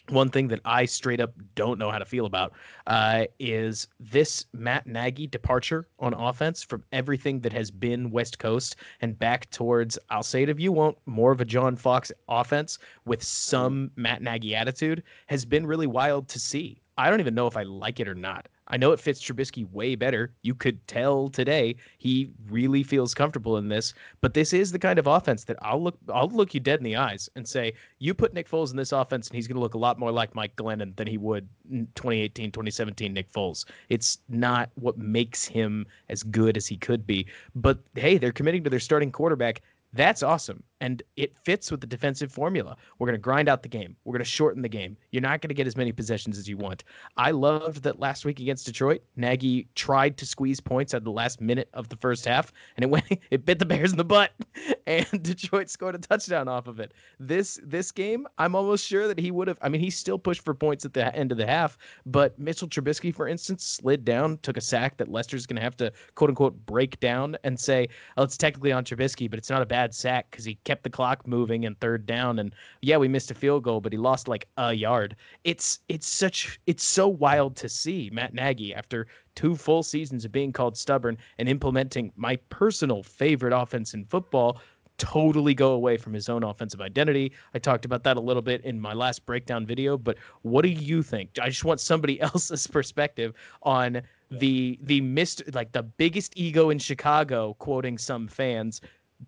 one thing that I straight up don't know how to feel about uh, is this Matt Nagy departure on offense from everything that has been West Coast and back towards, I'll say it if you won't, more of a John Fox offense with some Matt Nagy attitude has been really wild to see. I don't even know if I like it or not. I know it fits Trubisky way better. You could tell today he really feels comfortable in this, but this is the kind of offense that I'll look I'll look you dead in the eyes and say, you put Nick Foles in this offense and he's going to look a lot more like Mike Glennon than he would 2018, 2017 Nick Foles. It's not what makes him as good as he could be. But hey, they're committing to their starting quarterback. That's awesome. And it fits with the defensive formula. We're going to grind out the game. We're going to shorten the game. You're not going to get as many possessions as you want. I loved that last week against Detroit. Nagy tried to squeeze points at the last minute of the first half, and it went [LAUGHS] it bit the Bears in the butt, [LAUGHS] and Detroit scored a touchdown off of it. This this game, I'm almost sure that he would have. I mean, he still pushed for points at the end of the half, but Mitchell Trubisky, for instance, slid down, took a sack that Lester's going to have to quote unquote break down and say, "Oh, it's technically on Trubisky, but it's not a bad sack because he kept the clock moving and third down and yeah we missed a field goal but he lost like a yard it's it's such it's so wild to see matt nagy after two full seasons of being called stubborn and implementing my personal favorite offense in football totally go away from his own offensive identity. I talked about that a little bit in my last breakdown video, but what do you think? I just want somebody [LAUGHS] else's perspective on the the missed like the biggest ego in Chicago quoting some fans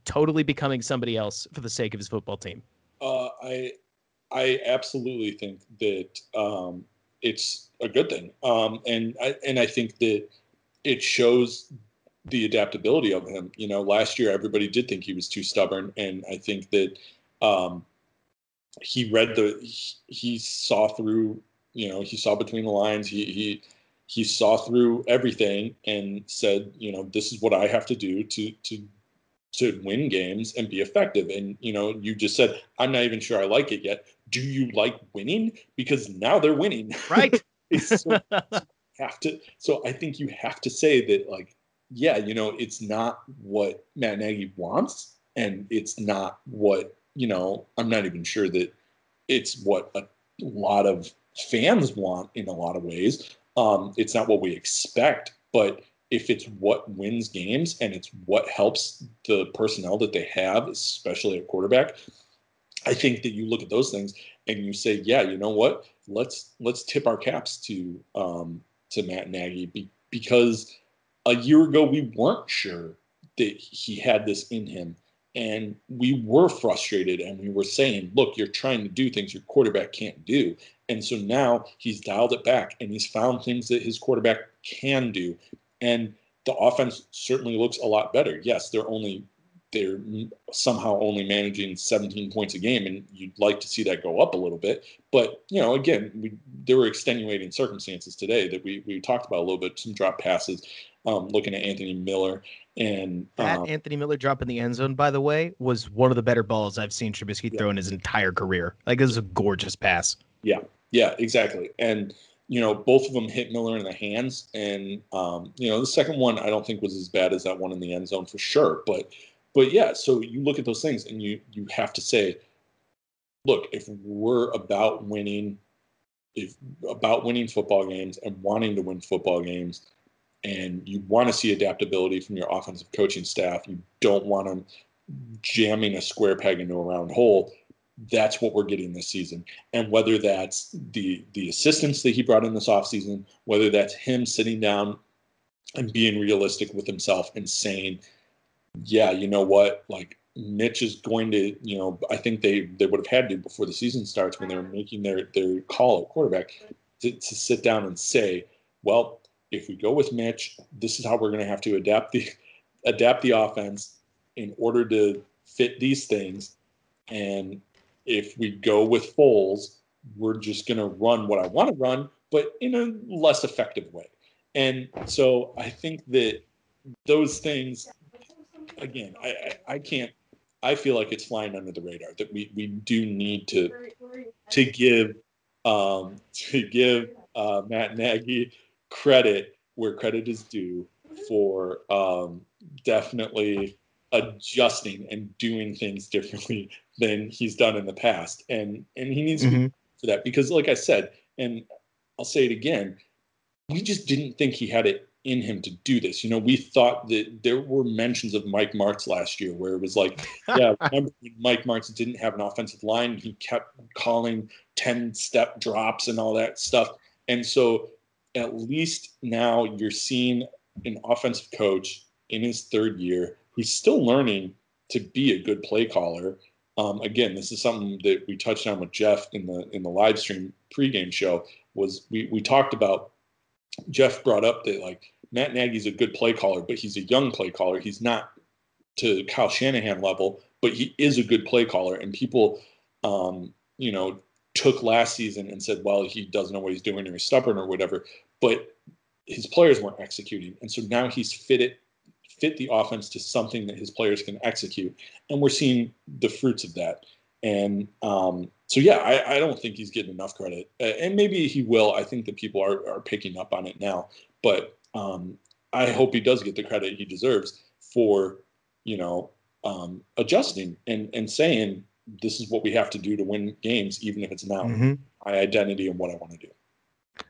totally becoming somebody else for the sake of his football team? Uh, I I absolutely think that um, it's a good thing, um, and I and I think that it shows the adaptability of him. You know, last year everybody did think he was too stubborn, and I think that um, he read the he, he saw through. You know, he saw between the lines. He he he saw through everything and said, you know, this is what I have to do to to to win games and be effective. And you know, you just said, I'm not even sure I like it yet. Do you like winning? Because now they're winning. Right. [LAUGHS] so [LAUGHS] have to so I think you have to say that like, yeah, you know, it's not what Matt Nagy wants, and it's not what, you know, I'm not even sure that it's what a lot of fans want in a lot of ways. Um, it's not what we expect, but if it's what wins games and it's what helps the personnel that they have, especially at quarterback, I think that you look at those things and you say, yeah, you know what? Let's let's tip our caps to um, to Matt Nagy be, because a year ago we weren't sure that he had this in him, and we were frustrated and we were saying, look, you're trying to do things your quarterback can't do, and so now he's dialed it back and he's found things that his quarterback can do, and the offense certainly looks a lot better. Yes, they're only they're somehow only managing 17 points a game, and you'd like to see that go up a little bit. But you know, again, we, there were extenuating circumstances today that we we talked about a little bit. Some drop passes, um, looking at Anthony Miller and that um, Anthony Miller drop in the end zone, by the way, was one of the better balls I've seen Trubisky yeah. throw in his entire career. Like it was a gorgeous pass. Yeah, yeah, exactly, and you know, both of them hit Miller in the hands, and um, you know, the second one I don't think was as bad as that one in the end zone for sure. But, but yeah, so you look at those things, and you you have to say, look, if we're about winning, if about winning football games and wanting to win football games, and you want to see adaptability from your offensive coaching staff, you don't want them jamming a square peg into a round hole that's what we're getting this season. And whether that's the the assistants that he brought in this offseason, whether that's him sitting down and being realistic with himself and saying, yeah, you know what, like Mitch is going to, you know, I think they they would have had to before the season starts when they were making their their call at quarterback to, to sit down and say, well, if we go with Mitch, this is how we're going to have to adapt the adapt the offense in order to fit these things and if we go with Foles, we're just going to run what I want to run, but in a less effective way. And so I think that those things, again, I, I, I can't. I feel like it's flying under the radar that we, we do need to to give um, to give uh, Matt Nagy credit where credit is due for um, definitely adjusting and doing things differently than he's done in the past. And and he needs mm-hmm. to that because like I said, and I'll say it again, we just didn't think he had it in him to do this. You know, we thought that there were mentions of Mike Martz last year where it was like, [LAUGHS] yeah, remember Mike Martz didn't have an offensive line. He kept calling 10 step drops and all that stuff. And so at least now you're seeing an offensive coach in his third year who's still learning to be a good play caller. Um, again, this is something that we touched on with Jeff in the in the live stream pregame show. Was we we talked about Jeff brought up that like Matt Nagy's a good play caller, but he's a young play caller. He's not to Kyle Shanahan level, but he is a good play caller. And people, um, you know, took last season and said, well, he doesn't know what he's doing or he's stubborn or whatever. But his players weren't executing. And so now he's fitted fit the offense to something that his players can execute. And we're seeing the fruits of that. And um, so, yeah, I, I, don't think he's getting enough credit. Uh, and maybe he will. I think that people are, are picking up on it now. But um, I hope he does get the credit he deserves for, you know, um, adjusting and, and saying, this is what we have to do to win games, even if it's now mm-hmm. my identity and what I want to do.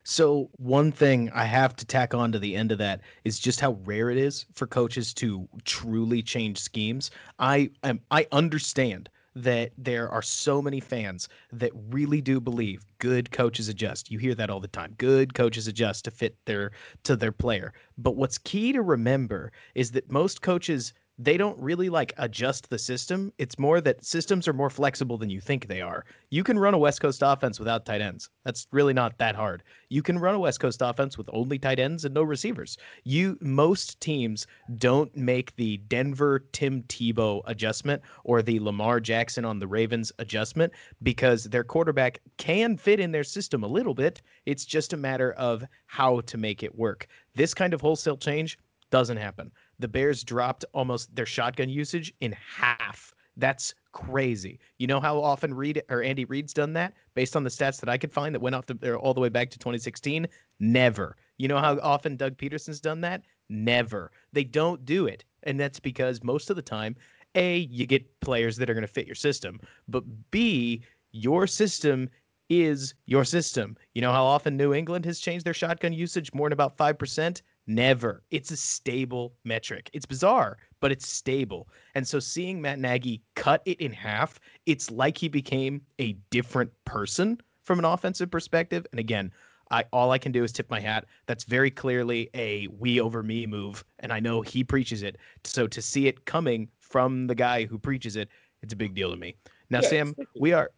So one thing I have to tack on to the end of that is just how rare it is for coaches to truly change schemes. I am I understand that there are so many fans that really do believe good coaches adjust. You hear that all the time. Good coaches adjust to fit their to their player. But what's key to remember is that most coaches they don't really like adjust the system. It's more that systems are more flexible than you think they are. You can run a West Coast offense without tight ends. That's really not that hard. You can run a West Coast offense with only tight ends and no receivers. You most teams don't make the Denver Tim Tebow adjustment or the Lamar Jackson on the Ravens adjustment because their quarterback can fit in their system a little bit. It's just a matter of how to make it work. This kind of wholesale change doesn't happen the Bears dropped almost their shotgun usage in half. That's crazy. You know how often Reid or Andy Reid's done that based on the stats that I could find that went off the, er, all the way back to 2016? Never. You know how often Doug Pederson's done that? Never. They don't do it. And that's because most of the time, A, you get players that are going to fit your system, but B, your system is your system. You know how often New England has changed their shotgun usage more than about 5%? Never. It's a stable metric. It's bizarre, but it's stable. And so seeing Matt Nagy cut it in half, it's like he became a different person from an offensive perspective. And again, I all I can do is tip my hat. That's very clearly a we over me move, and I know he preaches it. So to see it coming from the guy who preaches it, it's a big deal to me. Now, yeah, Sam, we are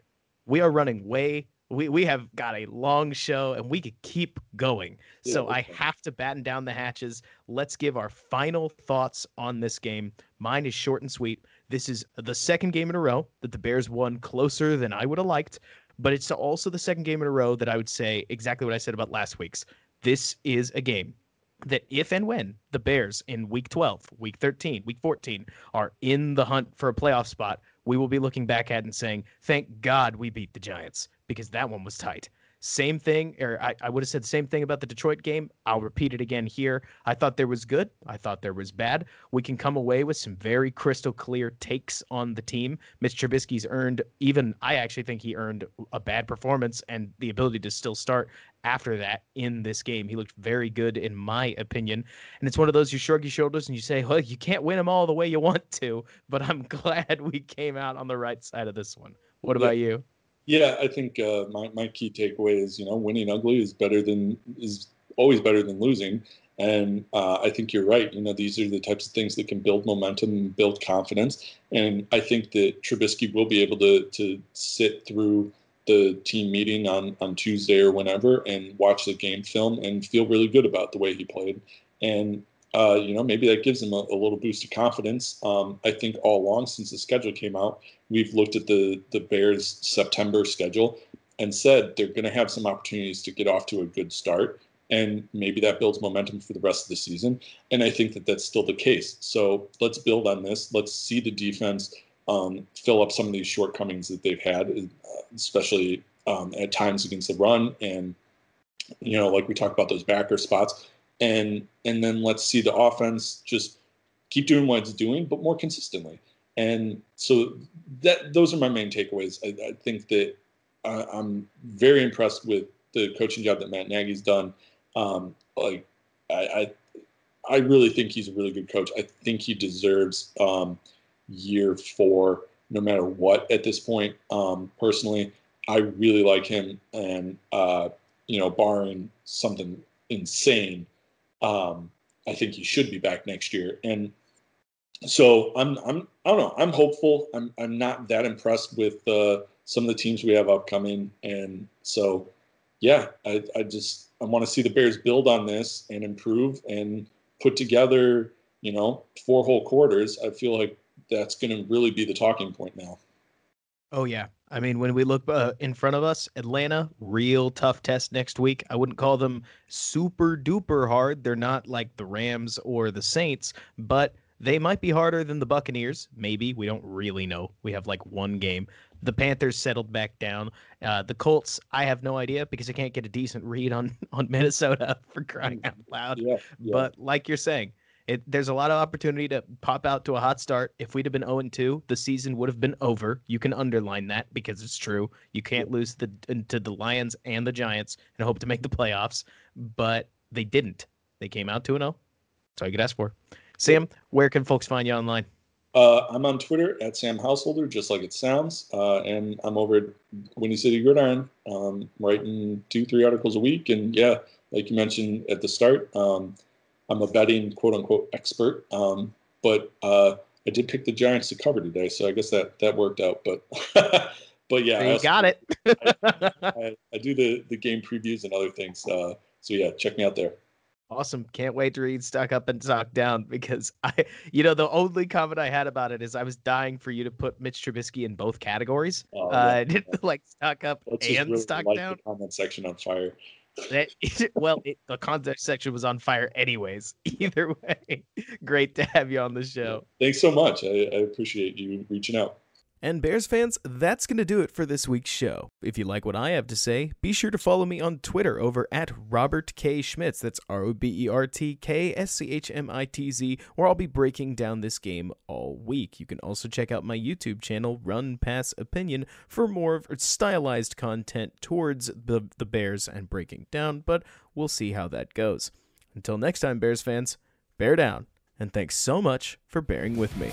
we are running way we we have got a long show and we could keep going. Yeah, so I have to batten down the hatches. Let's give our final thoughts on this game. Mine is short and sweet. This is the second game in a row that the Bears won closer than I would have liked, but it's also the second game in a row that I would say exactly what I said about last week's. This is a game that if and when the Bears in week 12, week 13, week 14 are in the hunt for a playoff spot, we will be looking back at and saying, thank God we beat the Giants because that one was tight. Same thing, or I, I would have said the same thing about the Detroit game. I'll repeat it again here. I thought there was good. I thought there was bad. We can come away with some very crystal clear takes on the team. Mitch Trubisky's earned, even I actually think he earned a bad performance and the ability to still start after that in this game. He looked very good, in my opinion. And it's one of those you shrug your shoulders and you say, well, you can't win them all the way you want to, but I'm [LAUGHS] glad we came out on the right side of this one. What about yeah. you? Yeah, I think uh, my, my key takeaway is, you know, winning ugly is better than, is always better than losing. And uh, I think you're right. You know, these are the types of things that can build momentum build confidence. And I think that Trubisky will be able to, to sit through the team meeting on, on Tuesday or whenever and watch the game film and feel really good about the way he played. And, uh, you know, maybe that gives them a, a little boost of confidence. Um, I think all along since the schedule came out, we've looked at the, the Bears' September schedule and said they're going to have some opportunities to get off to a good start. And maybe that builds momentum for the rest of the season. And I think that that's still the case. So let's build on this. Let's see the defense um, fill up some of these shortcomings that they've had, uh, especially um, at times against the run. And, you know, like we talked about those backer spots. And, and then let's see the offense just keep doing what it's doing, but more consistently. And so that those are my main takeaways. I, I think that I'm very impressed with the coaching job that Matt Nagy's done. Um, like I, I, I, really think he's a really good coach. I think he deserves um, – year four, no matter what at this point. Um, personally, I really like him, and uh, you know, barring something insane, um, I think he should be back next year. And so I'm I'm I don't know. I'm hopeful. I'm I'm not that impressed with uh, some of the teams we have upcoming, and so yeah, I I just I want to see the Bears build on this and improve and put together you know four whole quarters. I feel like that's going to really be the talking point now. Oh yeah, I mean when we look uh, in front of us, Atlanta, real tough test next week. I wouldn't call them super duper hard. They're not like the Rams or the Saints, but they might be harder than the Buccaneers. Maybe. We don't really know. We have like one game. The Panthers settled back down. Uh, the Colts, I have no idea because I can't get a decent read on, [LAUGHS] on Minnesota for crying out loud. Yeah, yeah. But like you're saying, it, there's a lot of opportunity to pop out to a hot start. If we'd have been 0 2, the season would have been over. You can underline that because it's true. You can't lose the, to the Lions and the Giants and hope to make the playoffs, but they didn't. They came out 2 0. That's all you could ask for. Sam, where can folks find you online? Uh, I'm on Twitter at Sam Householder, just like it sounds, uh, and I'm over at Windy City Gridiron, um, writing two, three articles a week. And yeah, like you mentioned at the start, um, I'm a betting quote unquote expert, um, but uh, I did pick the Giants to cover today, so I guess that that worked out. But [LAUGHS] but yeah, you got it. [LAUGHS] I, I, I, do the the game previews and other things. Uh, so yeah, check me out there. Awesome. Can't wait to read Stock Up and Stock Down because [LAUGHS] I, you know, the only comment I had about it is I was dying for you to put Mitch Trubisky in both categories. Oh, yeah. uh, didn't like Stock Up Let's and really Stock Down. The comment section on fire. That, [LAUGHS] well, it, the content section was on fire anyways. [LAUGHS] Either way, great to have you on the show. Thanks so much. I, I appreciate you reaching out. And Bears fans, that's going to do it for this week's show. If you like what I have to say, be sure to follow me on Twitter over at Robert K. Schmitz. That's R O B E R T K S C H M I T Z, where I'll be breaking down this game all week. You can also check out my YouTube channel, Run Pass Opinion, for more stylized content towards the, the Bears and breaking down, but we'll see how that goes. Until next time, Bears fans, bear down, and thanks so much for bearing with me.